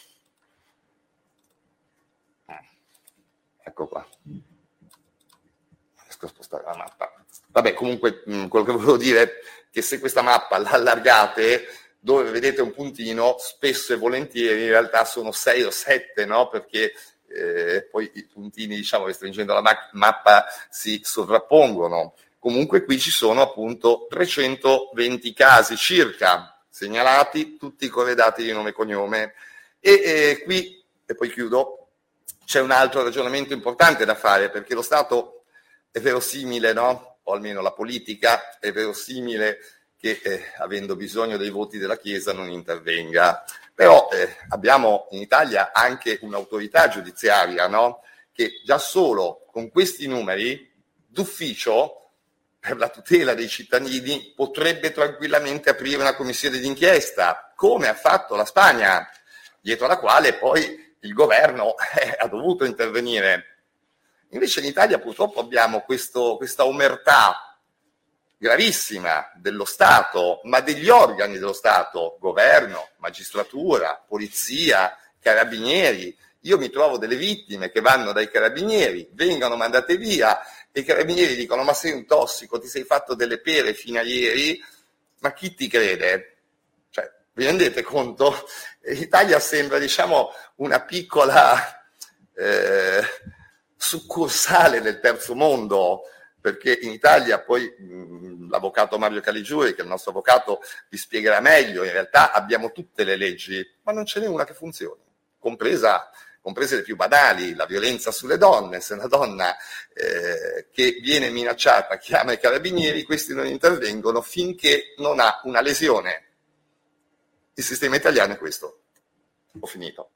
[SPEAKER 2] Ecco qua riesco a spostare la mappa. Vabbè, comunque mh, quello che volevo dire è che se questa mappa la allargate, dove vedete un puntino, spesso e volentieri in realtà sono 6 o 7, no? Perché eh, poi i puntini, diciamo, restringendo la ma- mappa si sovrappongono. Comunque qui ci sono appunto 320 casi circa segnalati, tutti corredati di nome e cognome. E eh, qui, e poi chiudo, c'è un altro ragionamento importante da fare perché lo Stato è verosimile, no? o almeno la politica è verosimile che eh, avendo bisogno dei voti della Chiesa non intervenga. Però eh, abbiamo in Italia anche un'autorità giudiziaria no? che già solo con questi numeri d'ufficio per la tutela dei cittadini potrebbe tranquillamente aprire una commissione d'inchiesta, come ha fatto la Spagna, dietro la quale poi il governo eh, ha dovuto intervenire Invece in Italia purtroppo abbiamo questo, questa omertà gravissima dello Stato, ma degli organi dello Stato, governo, magistratura, polizia, carabinieri. Io mi trovo delle vittime che vanno dai carabinieri, vengono mandate via e i carabinieri dicono ma sei un tossico, ti sei fatto delle pere fino a ieri, ma chi ti crede? Cioè, vi rendete conto? L'Italia sembra diciamo una piccola... Eh, succursale del terzo mondo, perché in Italia poi mh, l'avvocato Mario Caligiuri, che è il nostro avvocato, vi spiegherà meglio, in realtà abbiamo tutte le leggi, ma non ce n'è una che funzioni, compresa, comprese le più banali, la violenza sulle donne, se una donna eh, che viene minacciata chiama i carabinieri, questi non intervengono finché non ha una lesione. Il sistema italiano è questo. Ho finito.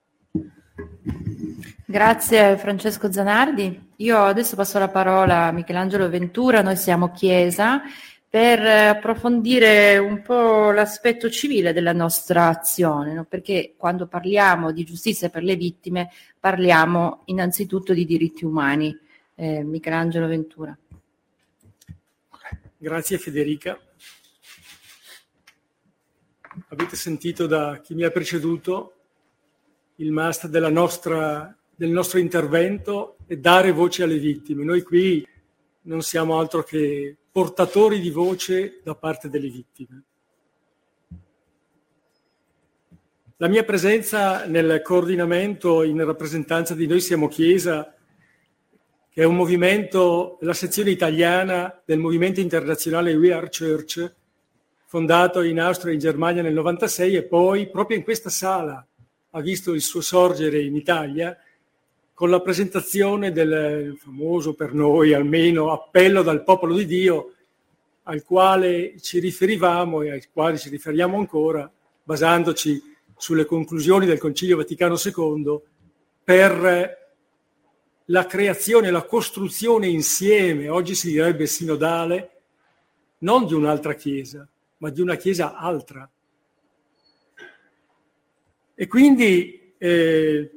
[SPEAKER 1] Grazie Francesco Zanardi. Io adesso passo la parola a Michelangelo Ventura, noi siamo Chiesa, per approfondire un po' l'aspetto civile della nostra azione, no? perché quando parliamo di giustizia per le vittime parliamo innanzitutto di diritti umani. Eh, Michelangelo Ventura.
[SPEAKER 8] Grazie Federica. Avete sentito da chi mi ha preceduto il must della nostra del nostro intervento è dare voce alle vittime. Noi qui non siamo altro che portatori di voce da parte delle vittime. La mia presenza nel coordinamento in rappresentanza di Noi Siamo Chiesa, che è un movimento, la sezione italiana del movimento internazionale We Are Church, fondato in Austria e in Germania nel 96 e poi proprio in questa sala ha visto il suo sorgere in Italia, con la presentazione del famoso per noi almeno appello dal popolo di Dio al quale ci riferivamo e al quale ci riferiamo ancora, basandoci sulle conclusioni del Concilio Vaticano II, per la creazione, la costruzione insieme, oggi si direbbe sinodale, non di un'altra Chiesa, ma di una Chiesa altra. E quindi eh,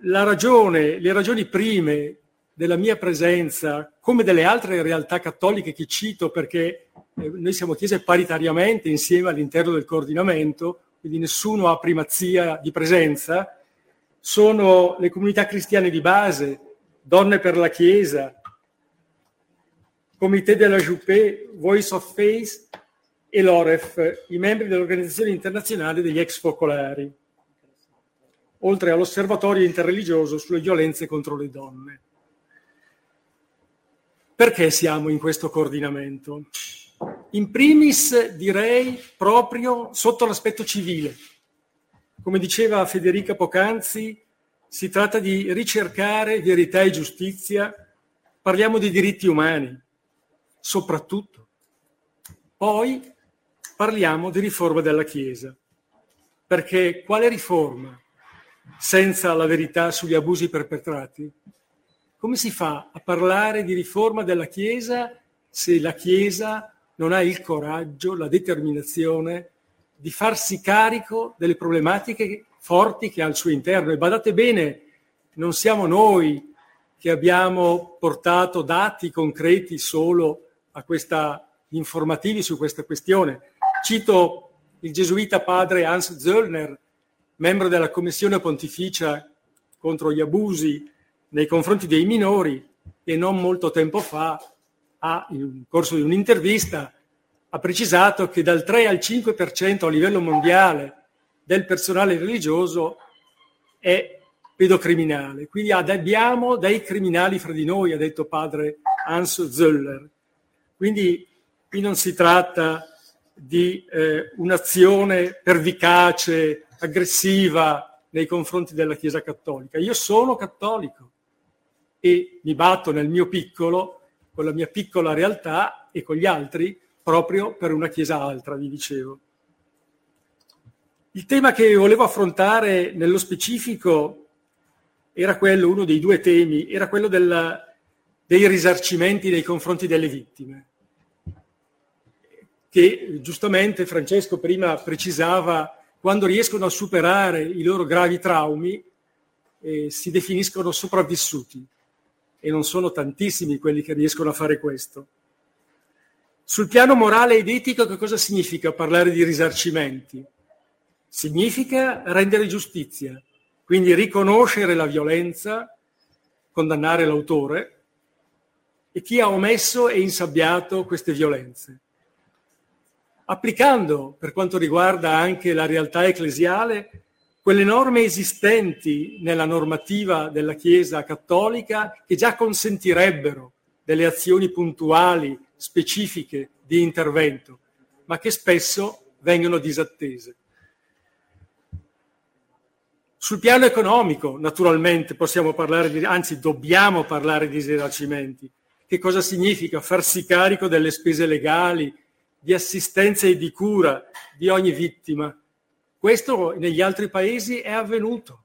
[SPEAKER 8] ragione, le ragioni prime della mia presenza, come delle altre realtà cattoliche che cito perché eh, noi siamo chiese paritariamente insieme all'interno del coordinamento, quindi nessuno ha primazia di presenza, sono le comunità cristiane di base, Donne per la Chiesa, Comité de la Juppé, Voice of Faith e l'OREF, i membri dell'Organizzazione Internazionale degli Ex Focolari, oltre all'Osservatorio Interreligioso sulle violenze contro le donne. Perché siamo in questo coordinamento? In primis direi proprio sotto l'aspetto civile. Come diceva Federica Pocanzi, si tratta di ricercare verità e giustizia, parliamo di diritti umani, soprattutto. Poi parliamo di riforma della Chiesa, perché quale riforma senza la verità sugli abusi perpetrati? Come si fa a parlare di riforma della Chiesa se la Chiesa non ha il coraggio, la determinazione di farsi carico delle problematiche forti che ha al suo interno? E badate bene, non siamo noi che abbiamo portato dati concreti solo a questa informativi su questa questione. Cito il gesuita padre Hans Zöllner, membro della Commissione Pontificia contro gli abusi nei confronti dei minori e non molto tempo fa, ha, in corso di un'intervista, ha precisato che dal 3 al 5% a livello mondiale del personale religioso è pedocriminale. Quindi abbiamo dei criminali fra di noi, ha detto padre Hans Zöller. Quindi qui non si tratta di eh, un'azione pervicace, aggressiva nei confronti della Chiesa cattolica. Io sono cattolico, e mi batto nel mio piccolo, con la mia piccola realtà e con gli altri, proprio per una Chiesa altra, vi dicevo. Il tema che volevo affrontare nello specifico era quello, uno dei due temi, era quello della, dei risarcimenti nei confronti delle vittime, che giustamente Francesco prima precisava, quando riescono a superare i loro gravi traumi, eh, si definiscono sopravvissuti e non sono tantissimi quelli che riescono a fare questo. Sul piano morale ed etico che cosa significa parlare di risarcimenti? Significa rendere giustizia, quindi riconoscere la violenza, condannare l'autore e chi ha omesso e insabbiato queste violenze. Applicando, per quanto riguarda anche la realtà ecclesiale, quelle norme esistenti nella normativa della Chiesa cattolica che già consentirebbero delle azioni puntuali, specifiche di intervento, ma che spesso vengono disattese. Sul piano economico, naturalmente, possiamo parlare di, anzi dobbiamo parlare di risarcimenti. Che cosa significa farsi carico delle spese legali, di assistenza e di cura di ogni vittima? Questo negli altri paesi è avvenuto,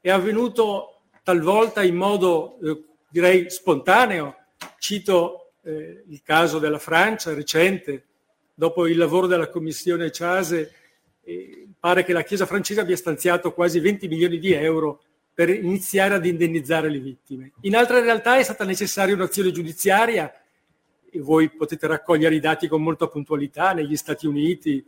[SPEAKER 8] è avvenuto talvolta in modo, eh, direi, spontaneo. Cito eh, il caso della Francia recente, dopo il lavoro della Commissione Ciase, eh, pare che la Chiesa francese abbia stanziato quasi 20 milioni di euro per iniziare ad indennizzare le vittime. In altre realtà è stata necessaria un'azione giudiziaria voi potete raccogliere i dati con molta puntualità negli Stati Uniti,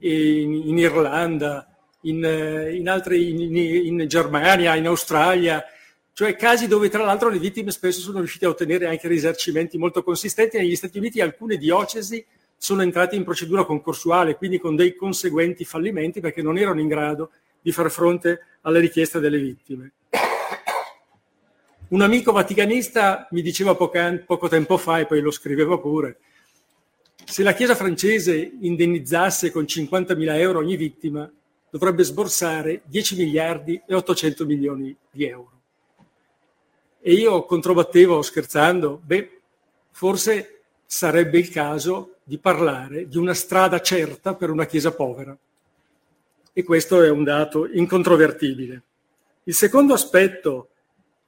[SPEAKER 8] in, in Irlanda, in, eh, in, altri, in, Germania, in Australia, cioè casi dove tra l'altro le vittime spesso sono riuscite a ottenere anche risarcimenti molto consistenti. Negli Stati Uniti alcune diocesi sono entrate in procedura concorsuale, quindi con dei conseguenti fallimenti perché non erano in grado di far fronte alle richieste delle vittime. Un amico vaticanista mi diceva poco, poco tempo fa, e poi lo scriveva pure, se la Chiesa francese indennizzasse con 50.000 euro ogni vittima, dovrebbe sborsare 10 miliardi e 800 milioni di euro. E io controbattevo scherzando, beh, forse sarebbe il caso di parlare di una strada certa per una Chiesa povera. E questo è un dato incontrovertibile. Il secondo aspetto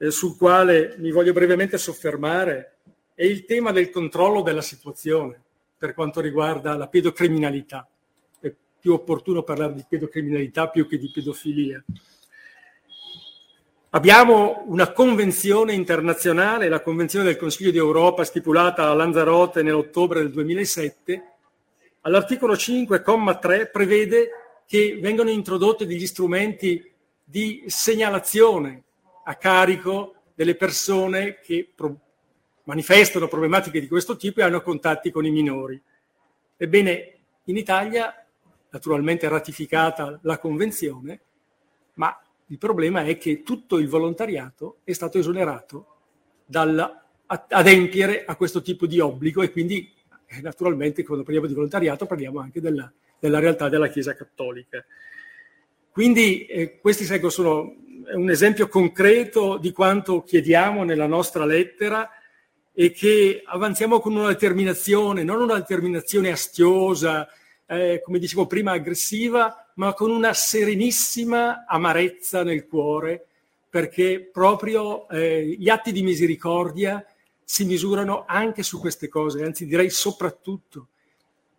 [SPEAKER 8] eh, sul quale mi voglio brevemente soffermare è il tema del controllo della situazione per quanto riguarda la pedocriminalità. È più opportuno parlare di pedocriminalità più che di pedofilia. Abbiamo una convenzione internazionale, la Convenzione del Consiglio d'Europa stipulata a Lanzarote nell'ottobre del 2007. All'articolo 5,3 prevede che vengano introdotti degli strumenti di segnalazione a carico delle persone che pro- manifestano problematiche di questo tipo e hanno contatti con i minori. Ebbene, in Italia, naturalmente è ratificata la Convenzione, ma il problema è che tutto il volontariato è stato esonerato dall'adempiere a questo tipo di obbligo e quindi eh, naturalmente quando parliamo di volontariato parliamo anche della, della realtà della Chiesa Cattolica. Quindi eh, questi sono un esempio concreto di quanto chiediamo nella nostra lettera e che avanziamo con una determinazione, non una determinazione astiosa, eh, come dicevo prima, aggressiva, ma con una serenissima amarezza nel cuore, perché proprio eh, gli atti di misericordia si misurano anche su queste cose, anzi direi soprattutto.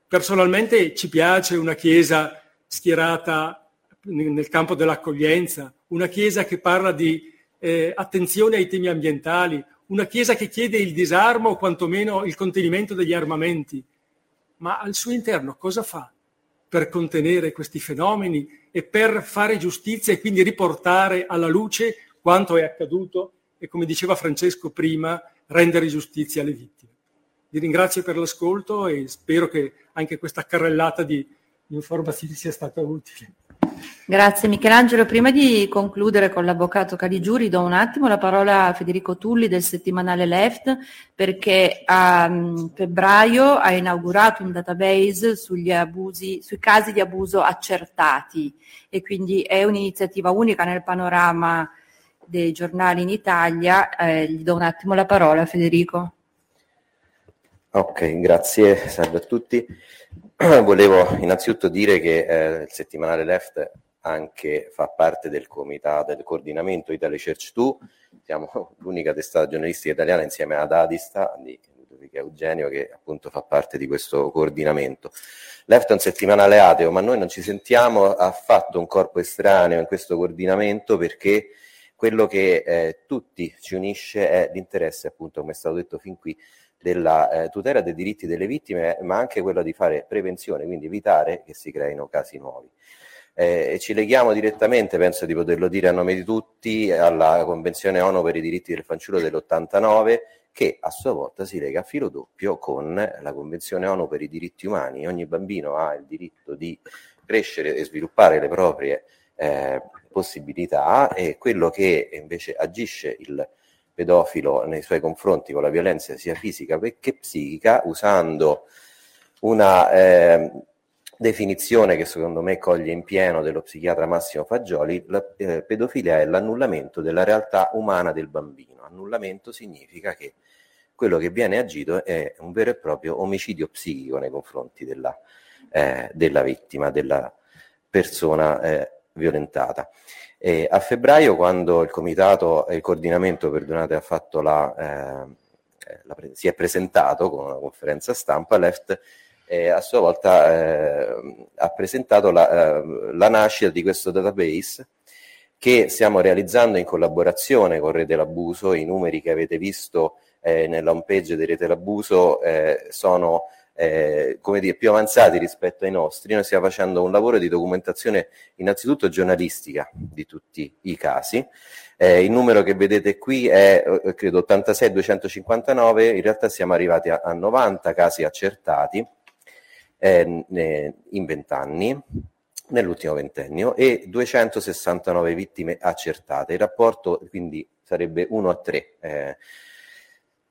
[SPEAKER 8] Personalmente ci piace una Chiesa schierata nel campo dell'accoglienza, una Chiesa che parla di eh, attenzione ai temi ambientali, una Chiesa che chiede il disarmo o quantomeno il contenimento degli armamenti, ma al suo interno cosa fa per contenere questi fenomeni e per fare giustizia e quindi riportare alla luce quanto è accaduto e, come diceva Francesco prima, rendere giustizia alle vittime. Vi ringrazio per l'ascolto e spero che anche questa carrellata di informazioni sia stata utile.
[SPEAKER 1] Grazie Michelangelo. Prima di concludere con l'avvocato Caligiuri do un attimo la parola a Federico Tulli del settimanale Left perché a um, febbraio ha inaugurato un database abusi, sui casi di abuso accertati e quindi è un'iniziativa unica nel panorama dei giornali in Italia. Eh, gli do un attimo la parola Federico.
[SPEAKER 9] Ok, grazie, salve a tutti. Volevo innanzitutto dire che eh, il settimanale Left anche fa parte del comitato del coordinamento Italy Church 2, siamo l'unica testata giornalistica italiana insieme ad Adista di Ludovica Eugenio che appunto fa parte di questo coordinamento. Left è un settimanale ateo, ma noi non ci sentiamo affatto un corpo estraneo in questo coordinamento perché quello che eh, tutti ci unisce è l'interesse, appunto, come è stato detto fin qui, della eh, tutela dei diritti delle vittime, ma anche quello di fare prevenzione, quindi evitare che si creino casi nuovi. Eh, ci leghiamo direttamente, penso di poterlo dire a nome di tutti, alla Convenzione ONU per i diritti del fanciullo dell'89, che a sua volta si lega a filo doppio con la Convenzione ONU per i diritti umani. Ogni bambino ha il diritto di crescere e sviluppare le proprie eh, possibilità e quello che invece agisce il pedofilo nei suoi confronti con la violenza sia fisica che psichica, usando una eh, definizione che secondo me coglie in pieno dello psichiatra Massimo Fagioli, la eh, pedofilia è l'annullamento della realtà umana del bambino. Annullamento significa che quello che viene agito è un vero e proprio omicidio psichico nei confronti della, eh, della vittima, della persona eh, violentata. E a febbraio, quando il comitato e il coordinamento, perdonate, ha fatto la, eh, la, si è presentato con una conferenza stampa, Left eh, a sua volta eh, ha presentato la, eh, la, nascita di questo database che stiamo realizzando in collaborazione con Rete L'Abuso. I numeri che avete visto eh, nella homepage di Rete L'Abuso eh, sono eh, come dire, più avanzati rispetto ai nostri, noi stiamo facendo un lavoro di documentazione innanzitutto giornalistica di tutti i casi. Eh, il numero che vedete qui è eh, credo 86-259, in realtà siamo arrivati a, a 90 casi accertati eh, in 20 anni nell'ultimo ventennio e 269 vittime accertate. Il rapporto quindi sarebbe 1 a 3. Eh,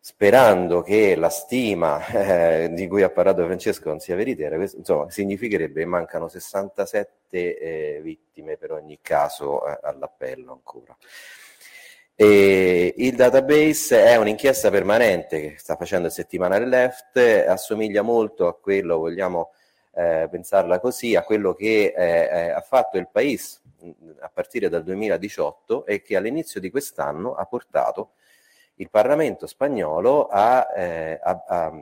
[SPEAKER 9] sperando che la stima eh, di cui ha parlato Francesco non sia veritiera, questo, insomma, significherebbe che mancano 67 eh, vittime per ogni caso eh, all'appello ancora. E il database è un'inchiesta permanente che sta facendo il settimanale Left, assomiglia molto a quello, vogliamo eh, pensarla così, a quello che eh, ha fatto il País a partire dal 2018 e che all'inizio di quest'anno ha portato il Parlamento spagnolo a, eh, a, a,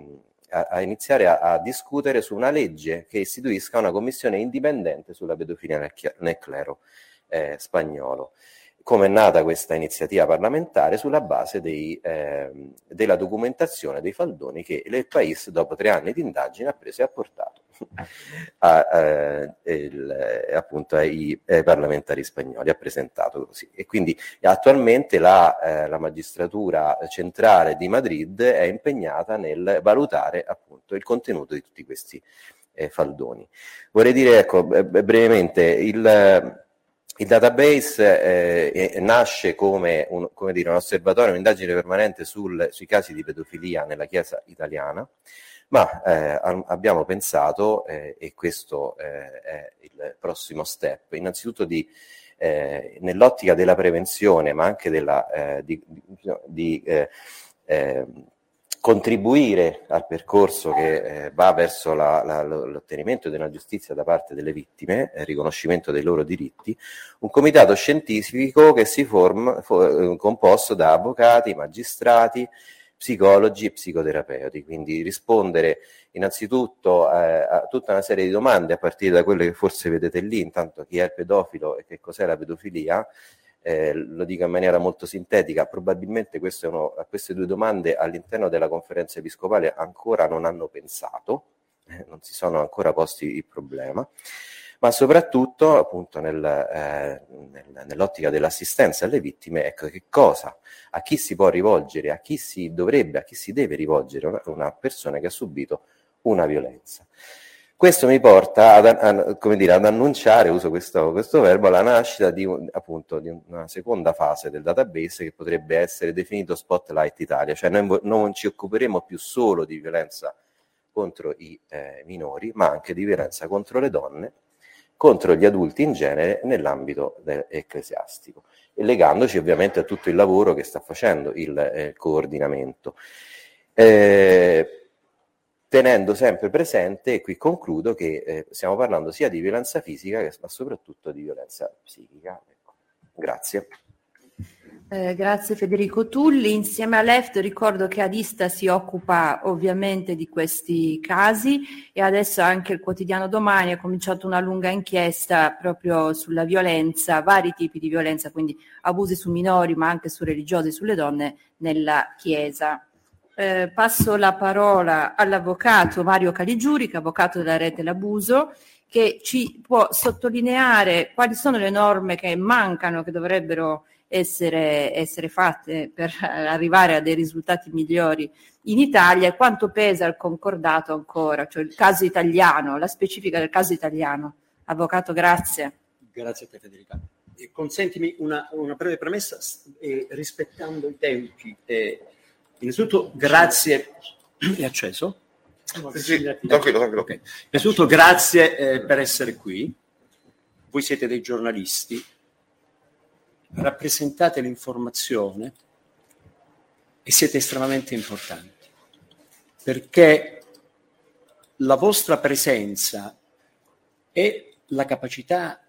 [SPEAKER 9] a iniziare a, discutere su una legge che istituisca una commissione indipendente sulla pedofilia nel, nel clero eh, spagnolo come è nata questa iniziativa parlamentare sulla base dei, eh, della documentazione dei faldoni che il Paese, dopo tre anni di indagine, ha preso e ha portato a, a, eh, il, appunto ai, ai, parlamentari spagnoli, ha presentato così. E quindi attualmente la, eh, la, magistratura centrale di Madrid è impegnata nel valutare appunto il contenuto di tutti questi eh, faldoni. Vorrei dire, ecco, brevemente, il il database eh, nasce come un, come dire, un, osservatorio, un'indagine permanente sul, sui casi di pedofilia nella Chiesa italiana, ma eh, abbiamo pensato, eh, e questo eh, è il prossimo step, innanzitutto di, eh, nell'ottica della prevenzione, ma anche della, eh, di, di contribuire al percorso che eh, va verso la, la, l'ottenimento della giustizia da parte delle vittime, il riconoscimento dei loro diritti, un comitato scientifico che si forma for, composto da avvocati, magistrati, psicologi e psicoterapeuti, quindi rispondere innanzitutto eh, a tutta una serie di domande a partire da quelle che forse vedete lì, intanto chi è il pedofilo e che cos'è la pedofilia, eh, lo dico in maniera molto sintetica, probabilmente queste, uno, queste due domande all'interno della conferenza episcopale ancora non hanno pensato, eh, non si sono ancora posti il problema, ma soprattutto appunto nel, eh, nel, nell'ottica dell'assistenza alle vittime, ecco che cosa, a chi si può rivolgere, a chi si dovrebbe, a chi si deve rivolgere una, una persona che ha subito una violenza. Questo mi porta ad, a, dire, ad annunciare, uso questo, questo, verbo, la nascita di, appunto, di, una seconda fase del database che potrebbe essere definito Spotlight Italia, cioè noi non ci occuperemo più solo di violenza contro i eh, minori, ma anche di violenza contro le donne, contro gli adulti in genere nell'ambito ecclesiastico, e legandoci ovviamente a tutto il lavoro che sta facendo il eh, coordinamento. Eh, tenendo sempre presente, e qui concludo, che eh, stiamo parlando sia di violenza fisica ma soprattutto di violenza psichica. Ecco. Grazie.
[SPEAKER 1] Eh, grazie Federico Tulli. Insieme a Left ricordo che Adista si occupa ovviamente di questi casi e adesso anche il quotidiano Domani ha cominciato una lunga inchiesta proprio sulla violenza, vari tipi di violenza, quindi abusi su minori ma anche su religiosi, sulle donne nella Chiesa. Eh, passo la parola all'avvocato Mario Caligiuri, che è avvocato della rete L'Abuso, che ci può sottolineare quali sono le norme che mancano, che dovrebbero essere, essere fatte per arrivare a dei risultati migliori in Italia e quanto pesa il concordato ancora, cioè il caso italiano, la specifica del caso italiano. Avvocato, grazie.
[SPEAKER 10] Grazie a te Federica. consentimi una, una breve premessa eh, rispettando i tempi. Eh, Innanzitutto grazie. È acceso?
[SPEAKER 2] Sì, tranquillo, tranquillo.
[SPEAKER 10] Okay. Innanzitutto grazie eh, per essere qui. Voi siete dei giornalisti, rappresentate l'informazione e siete estremamente importanti perché la vostra presenza e la capacità,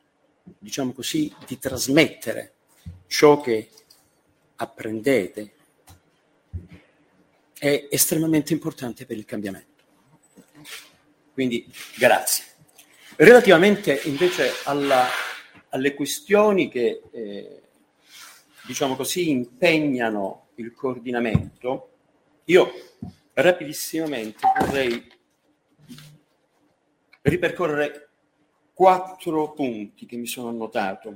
[SPEAKER 10] diciamo così, di trasmettere ciò che apprendete, è estremamente importante per il cambiamento. Quindi grazie. Relativamente invece alla, alle questioni che, eh, diciamo così, impegnano il coordinamento, io rapidissimamente vorrei ripercorrere quattro punti che mi sono annotato,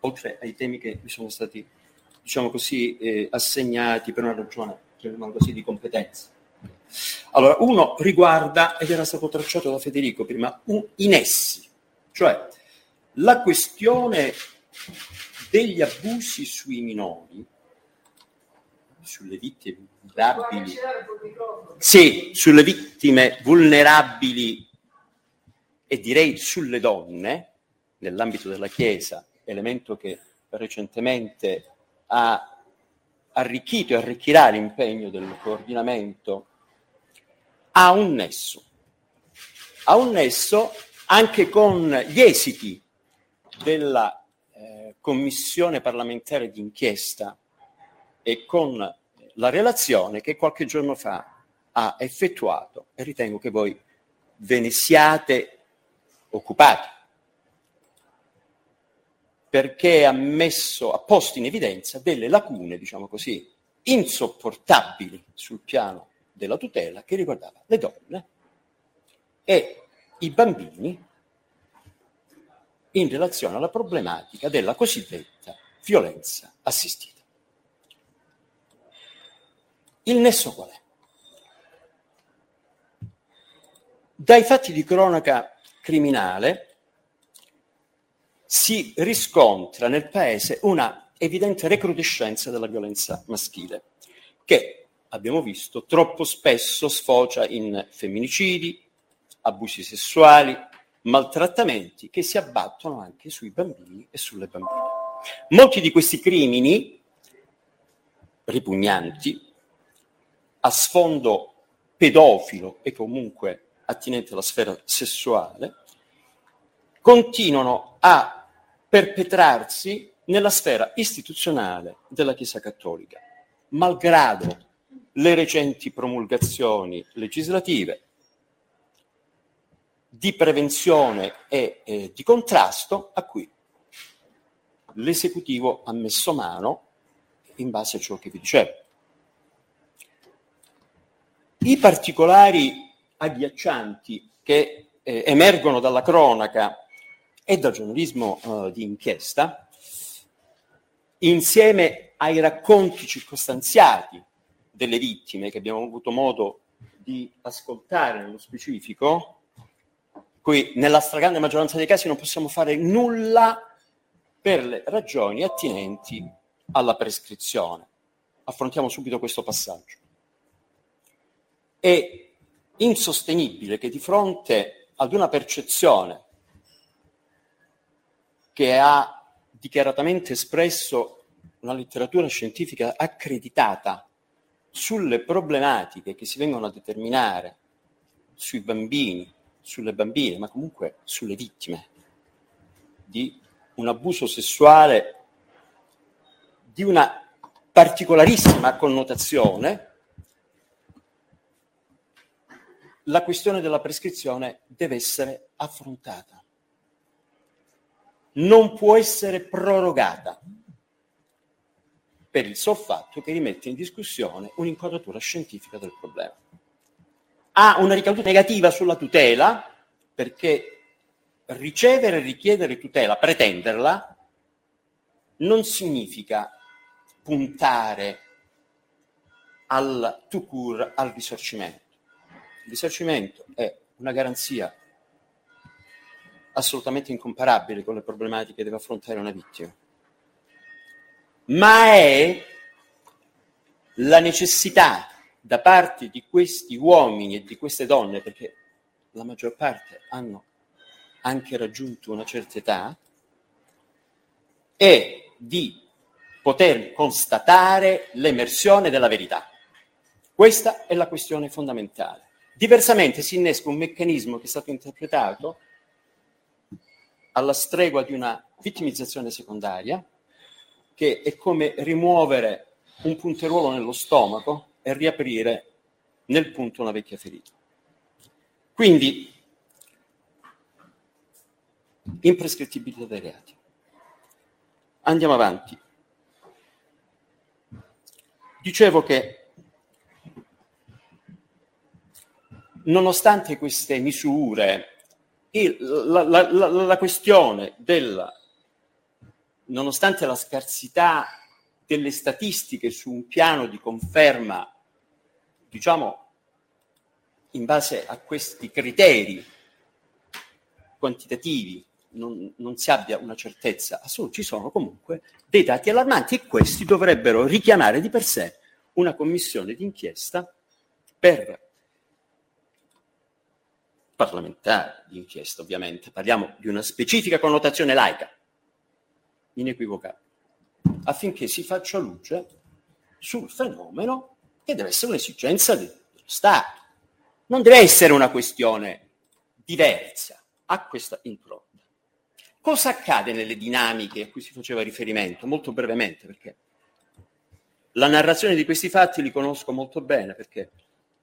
[SPEAKER 10] oltre ai temi che mi sono stati, diciamo così, eh, assegnati per una ragione chiamiamolo così, di competenza. Allora, uno riguarda, ed era stato tracciato da Federico prima, un, i nessi, cioè la questione degli abusi sui minori, sulle vittime vulnerabili, sì, sulle vittime vulnerabili e direi sulle donne, nell'ambito della Chiesa, elemento che recentemente ha arricchito e arricchirà l'impegno del coordinamento, ha un nesso. Ha un nesso anche con gli esiti della eh, commissione parlamentare d'inchiesta e con la relazione che qualche giorno fa ha effettuato e ritengo che voi ve ne siate occupati perché ha messo, ha posto in evidenza delle lacune, diciamo così, insopportabili sul piano della tutela che riguardava le donne e i bambini in relazione alla problematica della cosiddetta violenza assistita. Il nesso qual è? Dai fatti di cronaca criminale si riscontra nel paese una evidente recrudescenza della violenza maschile, che abbiamo visto troppo spesso sfocia in femminicidi, abusi sessuali, maltrattamenti che si abbattono anche sui bambini e sulle bambine. Molti di questi crimini ripugnanti a sfondo pedofilo e comunque attinente alla sfera sessuale continuano a perpetrarsi nella sfera istituzionale della Chiesa Cattolica, malgrado le recenti promulgazioni legislative di prevenzione e eh, di contrasto a cui l'esecutivo ha messo mano in base a ciò che vi dicevo. I particolari agghiaccianti che eh, emergono dalla cronaca e dal giornalismo uh, di inchiesta, insieme ai racconti circostanziati delle vittime che abbiamo avuto modo di ascoltare nello specifico, qui nella stragrande maggioranza dei casi non possiamo fare nulla per le ragioni attinenti alla prescrizione. Affrontiamo subito questo passaggio. È insostenibile che di fronte ad una percezione che ha dichiaratamente espresso una letteratura scientifica accreditata sulle problematiche che si vengono a determinare sui bambini, sulle bambine, ma comunque sulle vittime di un abuso sessuale di una particolarissima connotazione, la questione della prescrizione deve essere affrontata non può essere prorogata per il sol fatto che rimette in discussione un'inquadratura scientifica del problema. Ha una ricaduta negativa sulla tutela perché ricevere e richiedere tutela, pretenderla, non significa puntare al to cure, al risarcimento. Il risarcimento è una garanzia assolutamente incomparabile con le problematiche che deve affrontare una vittima, ma è la necessità da parte di questi uomini e di queste donne, perché la maggior parte hanno anche raggiunto una certa età, è di poter constatare l'emersione della verità. Questa è la questione fondamentale. Diversamente si innesca un meccanismo che è stato interpretato alla stregua di una vittimizzazione secondaria, che è come rimuovere un punteruolo nello stomaco e riaprire nel punto una vecchia ferita. Quindi, imprescrittibilità dei reati. Andiamo avanti. Dicevo che nonostante queste misure il, la, la, la, la questione del, nonostante la scarsità delle statistiche su un piano di conferma, diciamo, in base a questi criteri quantitativi non, non, si abbia una certezza assoluta, ci sono comunque dei dati allarmanti e questi dovrebbero richiamare di per sé una commissione d'inchiesta per di inchiesta, ovviamente, parliamo di una specifica connotazione laica, inequivocabile, affinché si faccia luce sul fenomeno che deve essere un'esigenza dello Stato. Non deve essere una questione diversa a questa impronta. Cosa accade nelle dinamiche a cui si faceva riferimento? Molto brevemente, perché la narrazione di questi fatti li conosco molto bene, perché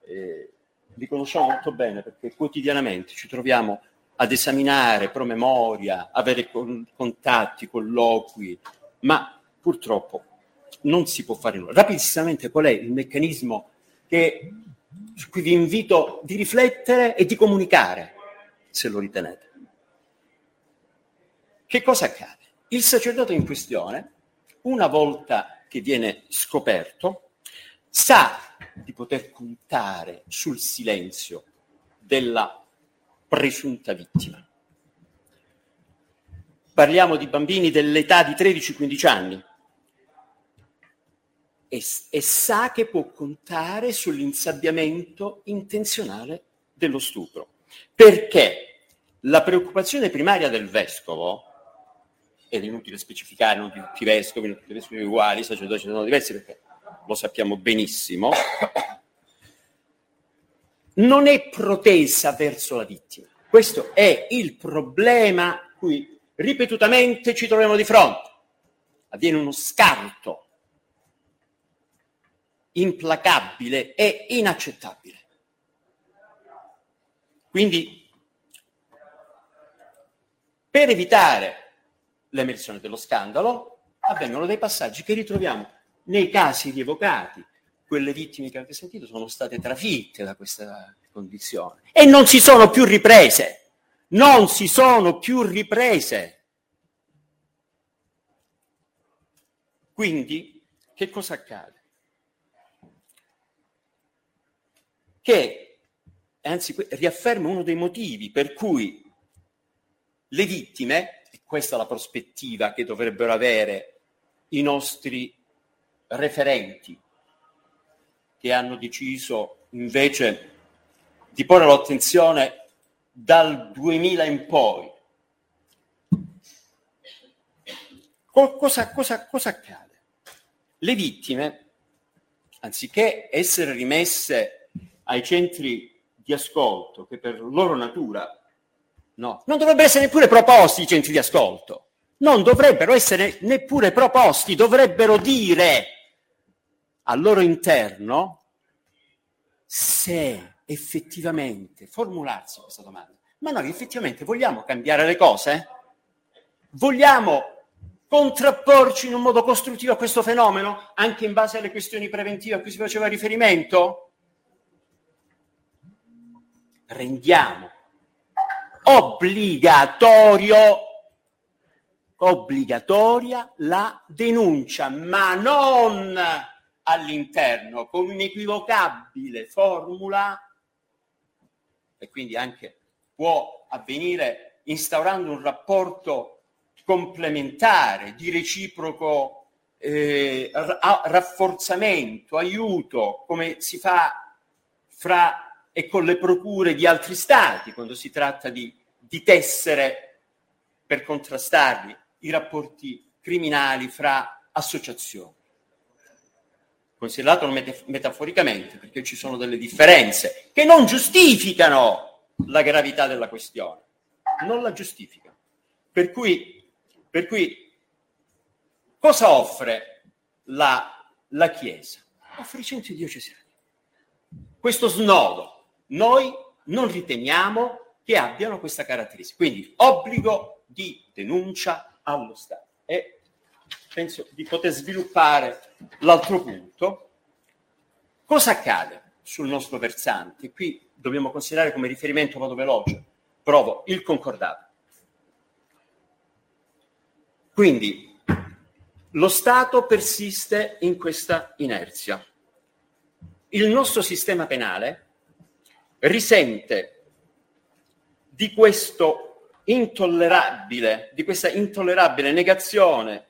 [SPEAKER 10] eh, li conosciamo molto bene, perché quotidianamente ci troviamo ad esaminare promemoria, avere con, contatti, colloqui, ma purtroppo non si può fare nulla. Rapidissimamente qual è il meccanismo che, su cui vi invito di riflettere e di comunicare, se lo ritenete. Che cosa accade? Il sacerdote in questione, una volta che viene scoperto, sa di poter contare sul silenzio della presunta vittima. Parliamo di bambini dell'età di 13-15 anni e, e sa che può contare sull'insabbiamento intenzionale dello stupro. Perché la preoccupazione primaria del vescovo, ed è inutile specificare, non tutti i vescovi, non tutti i vescovi uguali, i sacerdoti sono diversi perché lo sappiamo benissimo, non è protesa verso la vittima. Questo è il problema cui ripetutamente ci troviamo di fronte. Avviene uno scarto implacabile e inaccettabile. Quindi, per evitare l'emersione dello scandalo, avvengono dei passaggi che ritroviamo nei casi rievocati quelle vittime che avete sentito sono state trafitte da questa condizione e non si sono più riprese, non si sono più riprese. Quindi, che cosa accade? Che, anzi, riafferma uno dei motivi per cui le vittime, e questa è la prospettiva che dovrebbero avere i nostri referenti che hanno deciso invece di porre l'attenzione dal 2000 in poi. Cosa, cosa, cosa accade? Le vittime, anziché essere rimesse ai centri di ascolto, che per loro natura no, non dovrebbero essere neppure proposti i centri di ascolto, non dovrebbero essere neppure proposti, dovrebbero dire al loro interno se effettivamente formularsi questa domanda. Ma noi effettivamente vogliamo cambiare le cose? Vogliamo contrapporci in un modo costruttivo a questo fenomeno, anche in base alle questioni preventive a cui si faceva riferimento? Rendiamo obbligatorio obbligatoria la denuncia, ma non all'interno con un'equivocabile formula e quindi anche può avvenire instaurando un rapporto complementare di reciproco eh, rafforzamento, aiuto, come si fa fra e con le procure di altri stati quando si tratta di, di tessere per contrastarli i rapporti criminali fra associazioni considerato metaforicamente, perché ci sono delle differenze che non giustificano la gravità della questione, non la giustificano. Per cui, per cui cosa offre la, la Chiesa? Offre i centri diocesani. Questo snodo noi non riteniamo che abbiano questa caratteristica. Quindi obbligo di denuncia allo Stato. E penso di poter sviluppare l'altro punto. Cosa accade sul nostro versante? Qui dobbiamo considerare come riferimento, vado veloce, provo il concordato. Quindi lo Stato persiste in questa inerzia. Il nostro sistema penale risente di questo intollerabile, di questa intollerabile negazione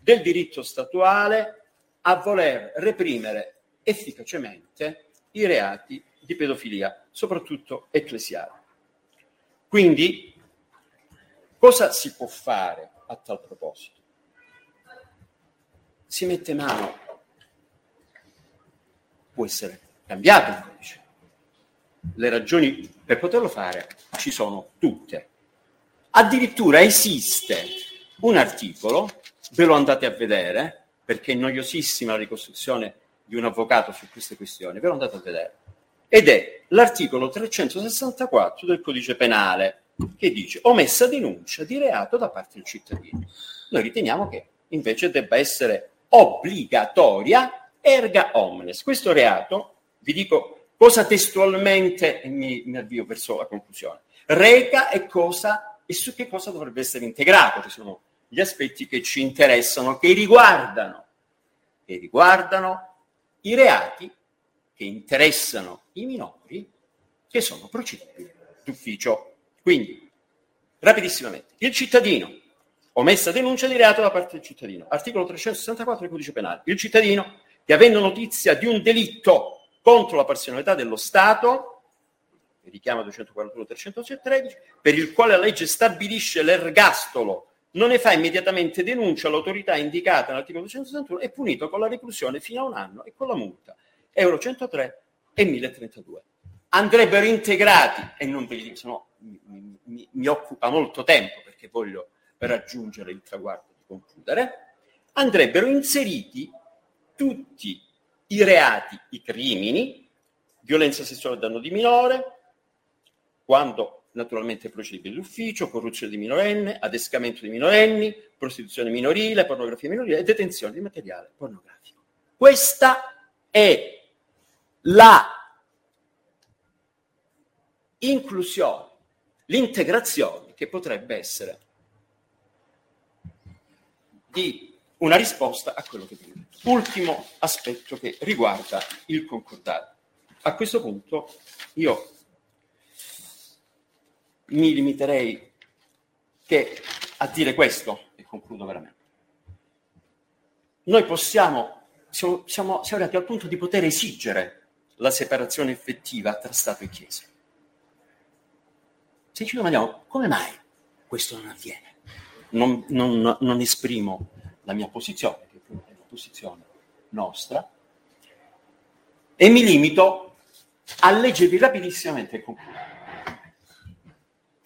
[SPEAKER 10] del diritto statuale a voler reprimere efficacemente i reati di pedofilia, soprattutto ecclesiale. Quindi, cosa si può fare a tal proposito? Si mette mano può essere cambiato il codice. Le ragioni per poterlo fare ci sono tutte. Addirittura esiste un articolo, ve lo andate a vedere, perché è noiosissima la ricostruzione di un avvocato su queste questioni, ve lo andate a vedere, ed è l'articolo 364 del codice penale, che dice omessa denuncia di reato da parte del cittadino. Noi riteniamo che invece debba essere obbligatoria erga omnes. Questo reato, vi dico cosa testualmente, e mi, mi avvio verso la conclusione, reca e cosa e su che cosa dovrebbe essere integrato, che sono gli aspetti che ci interessano, che riguardano, che riguardano i reati che interessano i minori che sono procedibili d'ufficio. Quindi, rapidissimamente, il cittadino, omessa denuncia di reato da parte del cittadino, articolo 364 del codice penale, il cittadino che avendo notizia di un delitto contro la personalità dello Stato, richiama 241-313, per il quale la legge stabilisce l'ergastolo, non ne fa immediatamente denuncia all'autorità indicata nell'articolo 261, è punito con la reclusione fino a un anno e con la multa euro 103 e 1032. Andrebbero integrati, e non ve li dico, mi, mi, mi occupa molto tempo perché voglio raggiungere il traguardo di concludere, andrebbero inseriti tutti i reati, i crimini, violenza sessuale a danno di minore, quando naturalmente procedibile d'ufficio, corruzione di minorenne, adescamento di minorenni, prostituzione minorile, pornografia minorile e detenzione di materiale pornografico. Questa è la inclusione, l'integrazione che potrebbe essere di una risposta a quello che prima. Ultimo aspetto che riguarda il concordato. A questo punto io mi limiterei che a dire questo e concludo veramente. Noi possiamo, siamo, siamo, siamo arrivati al punto di poter esigere la separazione effettiva tra Stato e Chiesa. Se ci domandiamo come mai questo non avviene, non, non, non esprimo la mia posizione, che è la posizione nostra, e mi limito a leggervi rapidissimamente e concludere.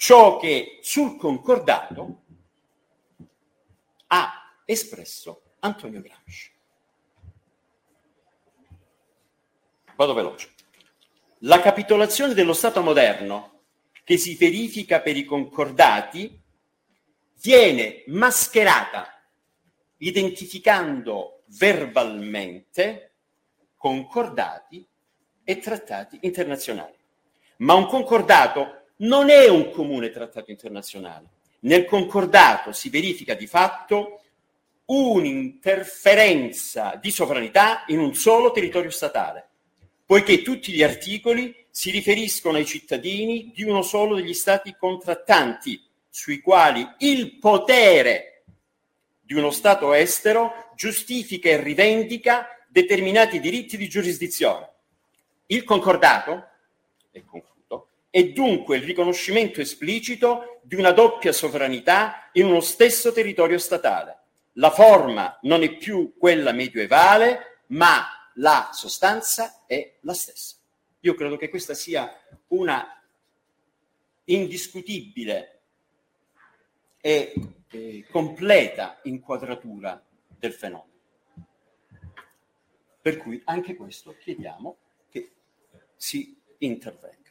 [SPEAKER 10] Ciò che sul concordato ha espresso Antonio Gramsci. Vado veloce. La capitolazione dello Stato moderno che si verifica per i concordati viene mascherata identificando verbalmente concordati e trattati internazionali. Ma un concordato non è un comune trattato internazionale. Nel concordato si verifica di fatto un'interferenza di sovranità in un solo territorio statale, poiché tutti gli articoli si riferiscono ai cittadini di uno solo degli stati contrattanti, sui quali il potere di uno Stato estero giustifica e rivendica determinati diritti di giurisdizione. Il concordato, e concludo, è dunque il riconoscimento esplicito di una doppia sovranità in uno stesso territorio statale. La forma non è più quella medievale, ma la sostanza è la stessa. Io credo che questa sia una indiscutibile e eh, completa inquadratura del fenomeno. Per cui anche questo chiediamo che si intervenga.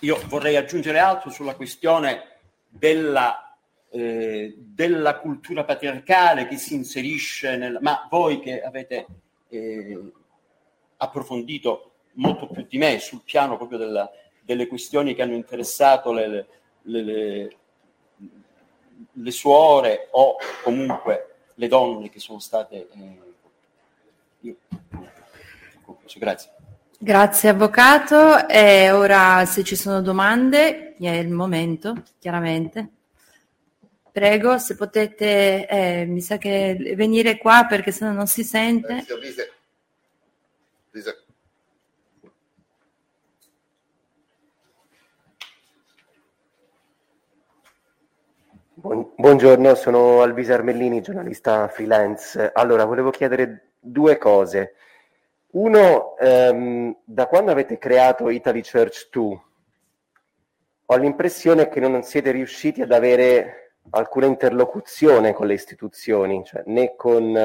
[SPEAKER 10] Io vorrei aggiungere altro sulla questione della, eh, della cultura patriarcale che si inserisce nel... Ma voi che avete eh, approfondito molto più di me sul piano proprio della, delle questioni che hanno interessato le, le, le, le suore o comunque le donne che sono state... Eh, io, grazie.
[SPEAKER 1] Grazie Avvocato. E ora se ci sono domande, è il momento, chiaramente. Prego, se potete, eh, mi sa che venire qua perché sennò non si sente.
[SPEAKER 2] Eh,
[SPEAKER 9] Buongiorno, sono Alvise Armellini, giornalista freelance. Allora, volevo chiedere due cose. Uno, ehm, da quando avete creato Italy Church 2, ho l'impressione che non siete riusciti ad avere alcuna interlocuzione con le istituzioni, cioè né con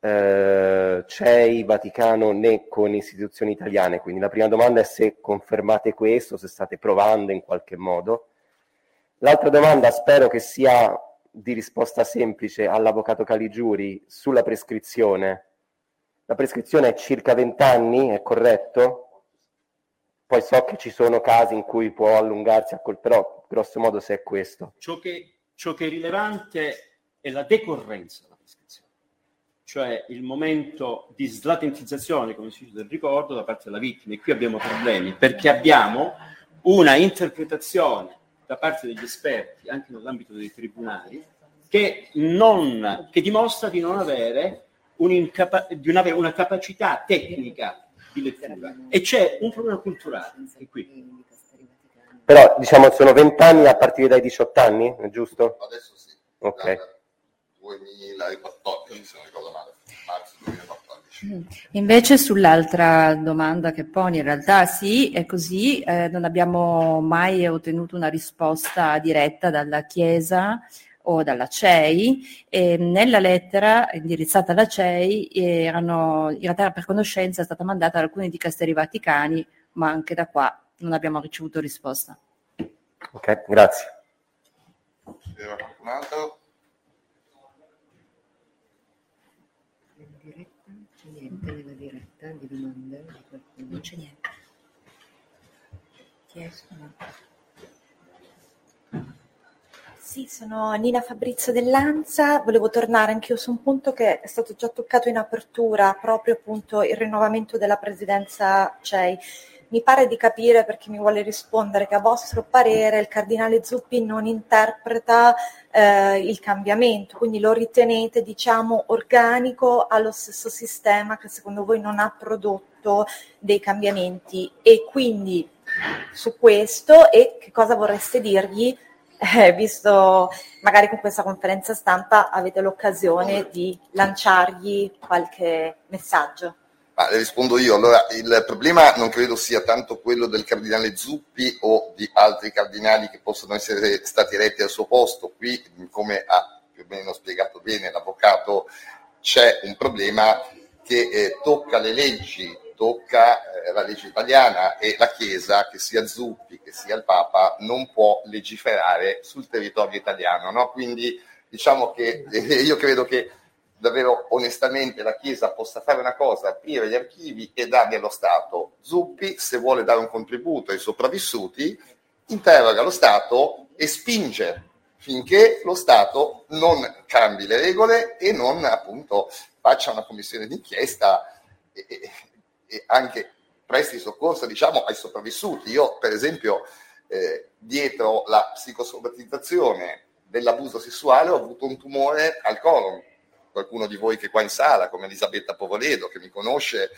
[SPEAKER 9] eh, CEI, Vaticano né con istituzioni italiane. Quindi la prima domanda è se confermate questo, se state provando in qualche modo. L'altra domanda spero che sia di risposta semplice all'avvocato Caligiuri sulla prescrizione la prescrizione è circa 20 anni, è corretto? Poi so che ci sono casi in cui può allungarsi, a col... però grosso modo se è questo.
[SPEAKER 10] Ciò che, ciò che è rilevante è la decorrenza della prescrizione, cioè il momento di slatentizzazione, come si dice, del ricordo da parte della vittima. E qui abbiamo problemi, perché abbiamo una interpretazione da parte degli esperti, anche nell'ambito dei tribunali, che, non, che dimostra di non avere di avere una capacità tecnica di lettura e c'è un problema culturale qui.
[SPEAKER 9] Però diciamo sono 20 anni a partire dai 18 anni, è giusto?
[SPEAKER 2] Adesso sì.
[SPEAKER 9] Ok.
[SPEAKER 2] 2014, se non ricordo male, marzo 2014.
[SPEAKER 1] Mm. Invece sull'altra domanda che poni, in realtà sì, è così, eh, non abbiamo mai ottenuto una risposta diretta dalla Chiesa o dalla CEI e nella lettera indirizzata alla CEI erano, in realtà per conoscenza è stata mandata da alcuni dicasteri vaticani, ma anche da qua non abbiamo ricevuto risposta.
[SPEAKER 9] Ok, grazie.
[SPEAKER 1] Niente nella diretta di domande di qualcuno? Non c'è niente. Chiesto,
[SPEAKER 11] Sì, sono Nina Fabrizio dell'Anza. Volevo tornare anch'io su un punto che è stato già toccato in apertura, proprio appunto il rinnovamento della presidenza CEI. Mi pare di capire, per chi mi vuole rispondere, che a vostro parere il cardinale Zuppi non interpreta eh, il cambiamento, quindi lo ritenete, diciamo, organico allo stesso sistema che secondo voi non ha prodotto dei cambiamenti. E quindi su questo, e che cosa vorreste dirgli? Eh, visto magari con questa conferenza stampa avete l'occasione di lanciargli qualche messaggio.
[SPEAKER 2] Ma le rispondo io. Allora, il problema non credo sia tanto quello del cardinale Zuppi o di altri cardinali che possono essere stati eletti al suo posto. Qui, come ha più o meno spiegato bene l'avvocato, c'è un problema che eh, tocca le leggi tocca eh, la legge italiana e la Chiesa, che sia Zuppi, che sia il Papa, non può legiferare sul territorio italiano. No? Quindi diciamo che eh, io credo che davvero onestamente la Chiesa possa fare una cosa, aprire gli archivi e darli allo Stato. Zuppi, se vuole dare un contributo ai sopravvissuti, interroga lo Stato e spinge finché lo Stato non cambi le regole e non appunto faccia una commissione d'inchiesta e, e anche presti soccorso diciamo, ai sopravvissuti. Io, per esempio, eh, dietro la psicosomatizzazione dell'abuso sessuale ho avuto un tumore al colon. Qualcuno di voi che è qua in sala, come Elisabetta Povoledo, che mi conosce,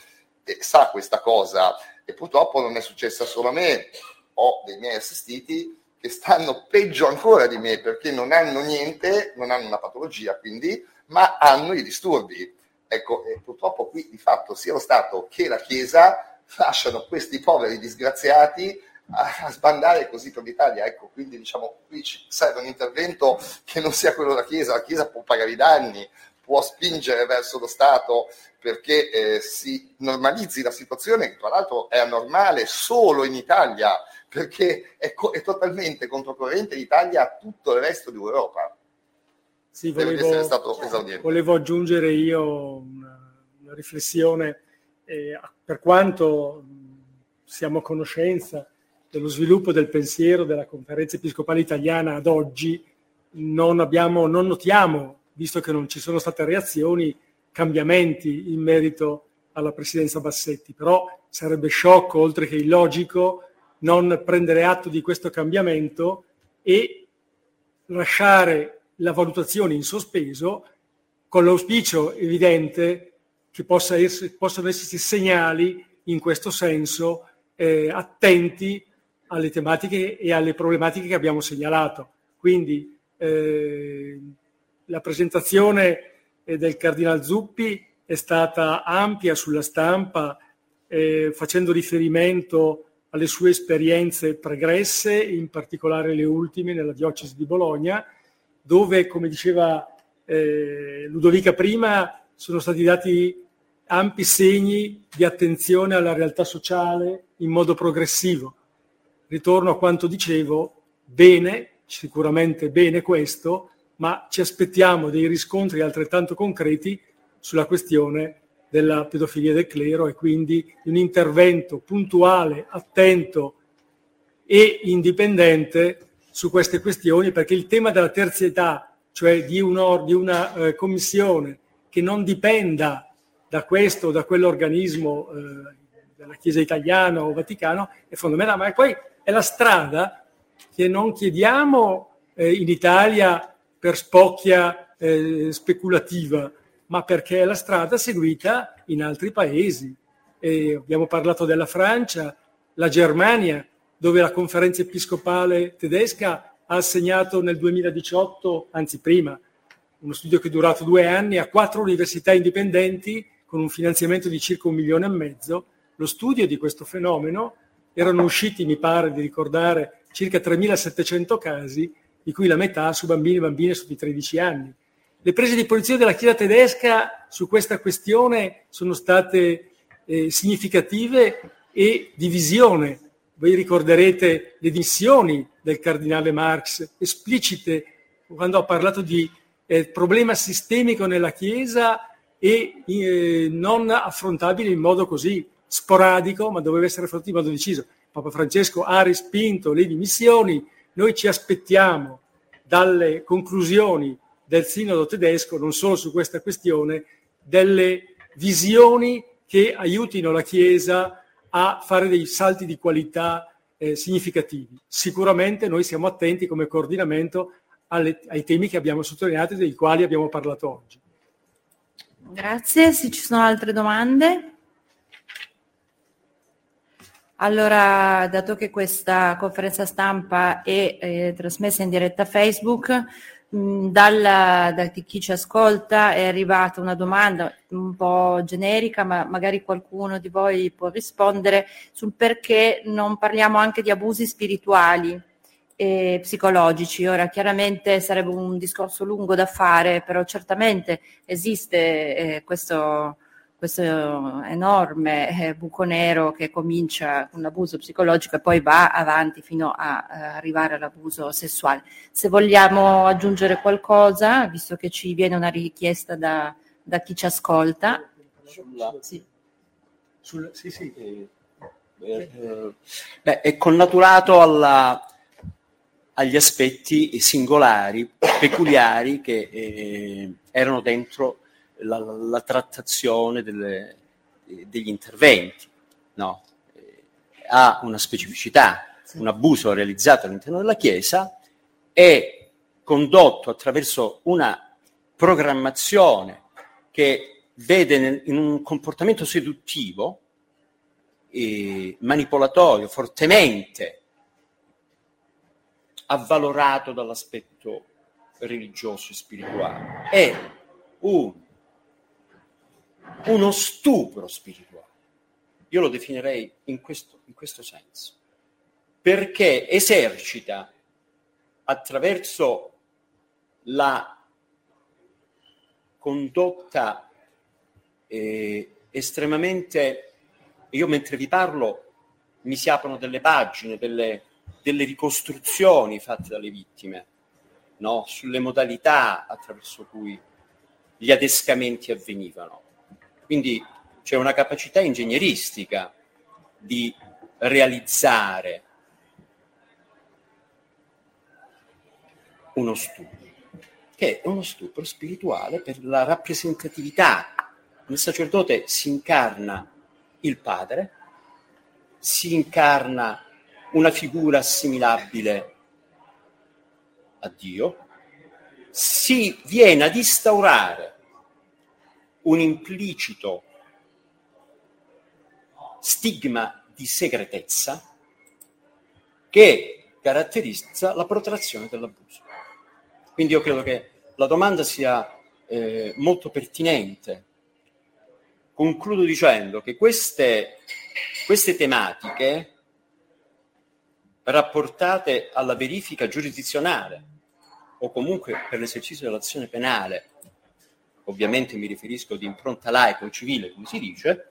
[SPEAKER 2] eh, sa questa cosa e purtroppo non è successa solo a me. Ho dei miei assistiti che stanno peggio ancora di me perché non hanno niente, non hanno una patologia quindi, ma hanno i disturbi Ecco, purtroppo qui di fatto sia lo Stato che la Chiesa lasciano questi poveri disgraziati a, a sbandare così per l'Italia. Ecco, quindi diciamo qui ci serve un intervento che non sia quello della Chiesa, la Chiesa può pagare i danni, può spingere verso lo Stato perché eh, si normalizzi la situazione che tra l'altro è anormale solo in Italia perché è, co- è totalmente controcorrente l'Italia a tutto il resto d'Europa.
[SPEAKER 8] Sì, volevo, volevo, aggiungere io una, una riflessione. Eh, per quanto siamo a conoscenza dello sviluppo del pensiero della conferenza episcopale italiana ad oggi, non, abbiamo, non notiamo, visto che non ci sono state reazioni, cambiamenti in merito alla presidenza Bassetti. Però sarebbe sciocco, oltre che illogico, non prendere atto di questo cambiamento e lasciare la valutazione in sospeso con l'auspicio evidente che possa essere, possano esserci segnali in questo senso eh, attenti alle tematiche e alle problematiche che abbiamo segnalato. Quindi eh, la presentazione eh, del Cardinal Zuppi è stata ampia sulla stampa, eh, facendo riferimento alle sue esperienze pregresse, in particolare le ultime nella diocesi di Bologna, dove, come diceva eh, Ludovica prima, sono stati dati ampi segni di attenzione alla realtà sociale in modo progressivo. Ritorno a quanto dicevo, bene, sicuramente bene questo, ma ci aspettiamo dei riscontri altrettanto concreti sulla questione della pedofilia del clero e quindi un intervento puntuale, attento e indipendente su queste questioni, perché il tema della terzietà, cioè di, un di una eh, commissione che non dipenda da questo o da quell'organismo eh, della Chiesa italiana o Vaticano, è fondamentale, ma poi è la strada che non chiediamo eh, in Italia per spocchia eh, speculativa, ma perché è la strada seguita in altri paesi. E abbiamo parlato della Francia, la Germania, dove la conferenza episcopale tedesca ha assegnato nel 2018, anzi prima, uno studio che è durato due anni, a quattro università indipendenti con un finanziamento di circa un milione e mezzo, lo studio di questo fenomeno. Erano usciti, mi pare di ricordare, circa 3.700 casi, di cui la metà su bambini e bambine sotto i 13 anni. Le prese di posizione della Chiesa tedesca su questa questione sono state eh, significative e divisione. Voi ricorderete le dimissioni del cardinale Marx, esplicite quando ha parlato di eh, problema sistemico nella Chiesa e eh, non affrontabile in modo così sporadico, ma doveva essere affrontato in modo deciso. Papa Francesco ha respinto le dimissioni, noi ci aspettiamo dalle conclusioni del sinodo tedesco, non solo su questa questione, delle visioni che aiutino la Chiesa a fare dei salti di qualità eh, significativi. Sicuramente noi siamo attenti come coordinamento alle, ai temi che abbiamo sottolineato e dei quali abbiamo parlato oggi.
[SPEAKER 1] Grazie, se ci sono altre domande. Allora, dato che questa conferenza stampa è eh, trasmessa in diretta Facebook, dalla, da chi ci ascolta è arrivata una domanda un po' generica, ma magari qualcuno di voi può rispondere sul perché non parliamo anche di abusi spirituali e psicologici. Ora, chiaramente sarebbe un discorso lungo da fare, però certamente esiste eh, questo questo enorme eh, buco nero che comincia con l'abuso psicologico e poi va avanti fino a, eh, arrivare all'abuso sessuale. Se vogliamo aggiungere qualcosa, visto che ci viene una richiesta da, da chi ci ascolta.
[SPEAKER 10] Sulla... Sì. Sul... sì, sì. Eh, eh, beh, è connaturato alla, agli aspetti singolari, peculiari che eh, erano dentro la, la trattazione delle, degli interventi, no? ha una specificità, sì. un abuso realizzato all'interno della Chiesa è condotto attraverso una programmazione che vede nel, in un comportamento seduttivo, e manipolatorio, fortemente avvalorato dall'aspetto religioso e spirituale. È un uno stupro spirituale. Io lo definirei in questo, in questo senso, perché esercita attraverso la condotta eh, estremamente... Io mentre vi parlo mi si aprono delle pagine, delle, delle ricostruzioni fatte dalle vittime, no? sulle modalità attraverso cui gli adescamenti avvenivano. Quindi c'è una capacità ingegneristica di realizzare uno stupro, che è uno stupro spirituale per la rappresentatività. Nel sacerdote si incarna il padre, si incarna una figura assimilabile a Dio, si viene ad instaurare un implicito stigma di segretezza che caratterizza la protrazione dell'abuso. Quindi io credo che la domanda sia eh, molto pertinente concludo dicendo che queste, queste tematiche rapportate alla verifica giurisdizionale o comunque per l'esercizio dell'azione penale, ovviamente mi riferisco di impronta laica o civile, come si dice,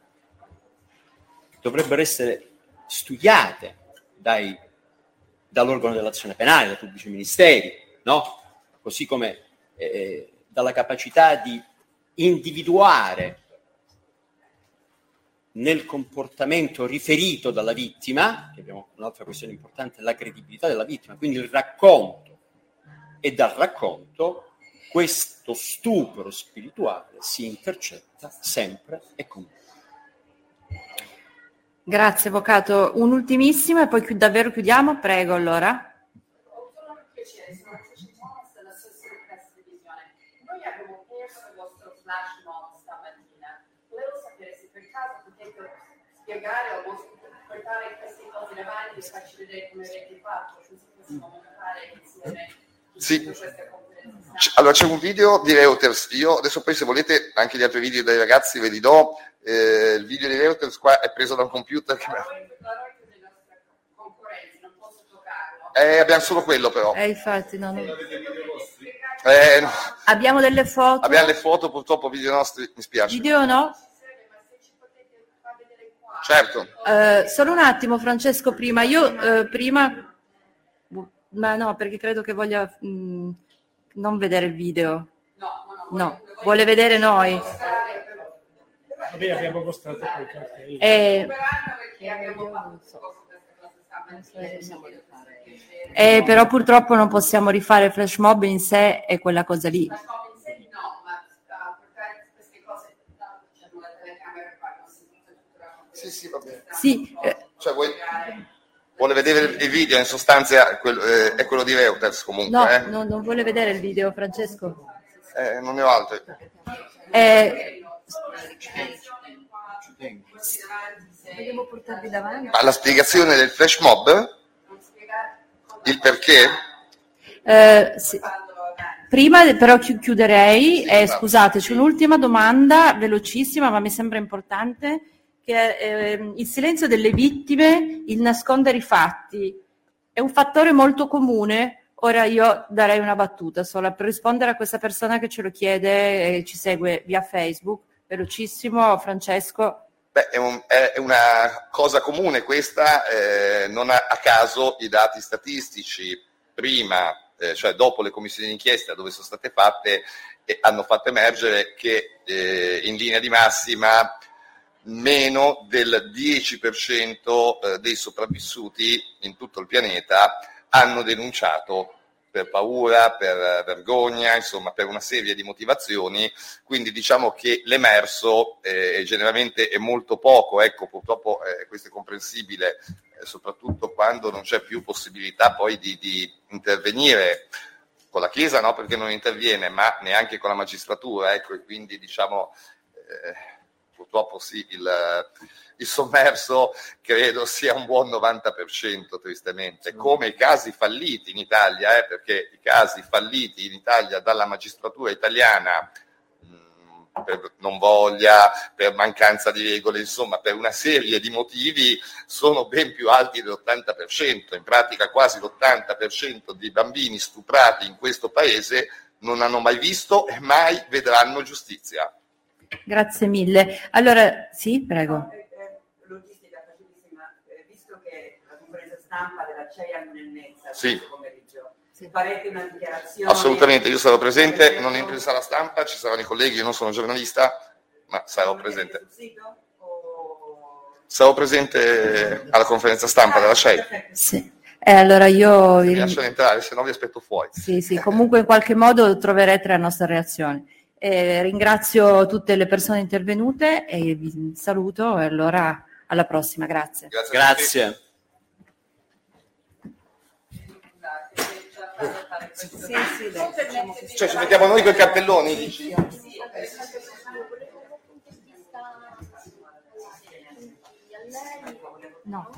[SPEAKER 10] dovrebbero essere studiate dai, dall'organo dell'azione penale, dai pubblici ministeri, no? così come eh, dalla capacità di individuare nel comportamento riferito dalla vittima, che abbiamo un'altra questione importante, la credibilità della vittima, quindi il racconto, e dal racconto questo stupro spirituale si intercetta sempre e comunque.
[SPEAKER 1] Grazie Avvocato. Un'ultimissima e poi chi- davvero chiudiamo? Prego allora.
[SPEAKER 12] Noi abbiamo perso il vostro flash mob stamattina. Volevo sapere se per caso potete spiegare o mos- portare queste cose davanti e farci vedere come avete fatto, così possiamo montare insieme
[SPEAKER 2] Sì.
[SPEAKER 12] queste.
[SPEAKER 2] C- Allora c'è un video di Reuters, io adesso poi se volete anche gli altri video dei ragazzi ve li do, Eh, il video di Reuters qua è preso da un computer che... Eh, abbiamo solo quello però.
[SPEAKER 1] Eh, infatti, no, no.
[SPEAKER 2] Eh, no.
[SPEAKER 1] Abbiamo delle foto.
[SPEAKER 2] Abbiamo le foto, purtroppo video nostri, mi spiace.
[SPEAKER 1] Video no?
[SPEAKER 2] Certo.
[SPEAKER 1] Eh, solo un attimo, Francesco, prima. Io eh, prima... Ma no, perché credo che voglia mh, non vedere il video. No, vuole vedere noi.
[SPEAKER 8] Vabbè, abbiamo mostrato quel cartello.
[SPEAKER 1] Eh, eh, però purtroppo non possiamo rifare il flash mob in sé e quella cosa lì.
[SPEAKER 2] Sì, sì, va bene.
[SPEAKER 1] Sì, eh,
[SPEAKER 2] Cioè, vuoi- vuole vedere il video, in sostanza eh, è quello di Reuters comunque.
[SPEAKER 1] no,
[SPEAKER 2] eh.
[SPEAKER 1] no, non vuole vedere il video, Francesco.
[SPEAKER 2] Eh, non ne ho altri.
[SPEAKER 1] Eh,
[SPEAKER 11] Vogliamo portarvi davanti?
[SPEAKER 2] Ma la spiegazione del flash mob? Il perché?
[SPEAKER 1] eh, sì. Prima però chi- chiuderei, eh, scusate, c'è un'ultima domanda velocissima, ma mi sembra importante, che è ehm, il silenzio delle vittime, il nascondere i fatti. È un fattore molto comune. Ora io darei una battuta sola per rispondere a questa persona che ce lo chiede e ci segue via Facebook. Velocissimo, Francesco.
[SPEAKER 2] Beh, è, un- è una cosa comune questa, eh, non a, a caso i dati statistici prima, eh, cioè dopo le commissioni d'inchiesta dove sono state fatte, eh, hanno fatto emergere che eh, in linea di massima meno del 10% eh, dei sopravvissuti in tutto il pianeta hanno denunciato per paura, per eh, vergogna, insomma per una serie di motivazioni, quindi diciamo che l'emerso eh, generalmente è molto poco, ecco purtroppo eh, questo è comprensibile, eh, soprattutto quando non c'è più possibilità poi di, di intervenire con la Chiesa, no perché non interviene, ma neanche con la magistratura, ecco, e quindi diciamo eh, purtroppo sì, il, il sommerso credo sia un buon 90% tristemente, come i casi falliti in Italia, eh, perché i casi falliti in Italia dalla magistratura italiana mh, per non voglia, per mancanza di regole, insomma, per una serie di motivi sono ben più alti dell'80%. In pratica quasi l'80% dei bambini stuprati in questo paese non hanno mai visto e mai vedranno giustizia.
[SPEAKER 1] Grazie mille. Allora, sì, prego.
[SPEAKER 13] logistica facilissima, eh, visto che la conferenza stampa della CEIA non è mezza
[SPEAKER 2] Sì.
[SPEAKER 13] questo pomeriggio, se farete una dichiarazione...
[SPEAKER 2] Assolutamente, io sarò presente, non entro in sala stampa, ci saranno i colleghi, io non sono giornalista, ma sarò presente. Sarò presente alla conferenza stampa della CEI.
[SPEAKER 1] Sì. Eh, allora io
[SPEAKER 2] Mi lasciano entrare, se no vi aspetto fuori.
[SPEAKER 1] Sì, sì, comunque in qualche modo troverete la nostra reazione. Eh, ringrazio tutte le persone intervenute e vi saluto e allora alla prossima, grazie.
[SPEAKER 10] Grazie.
[SPEAKER 13] Sì, sì, dai, così.
[SPEAKER 2] Cioè ci mettiamo noi con i cartelloni? dici?
[SPEAKER 1] No.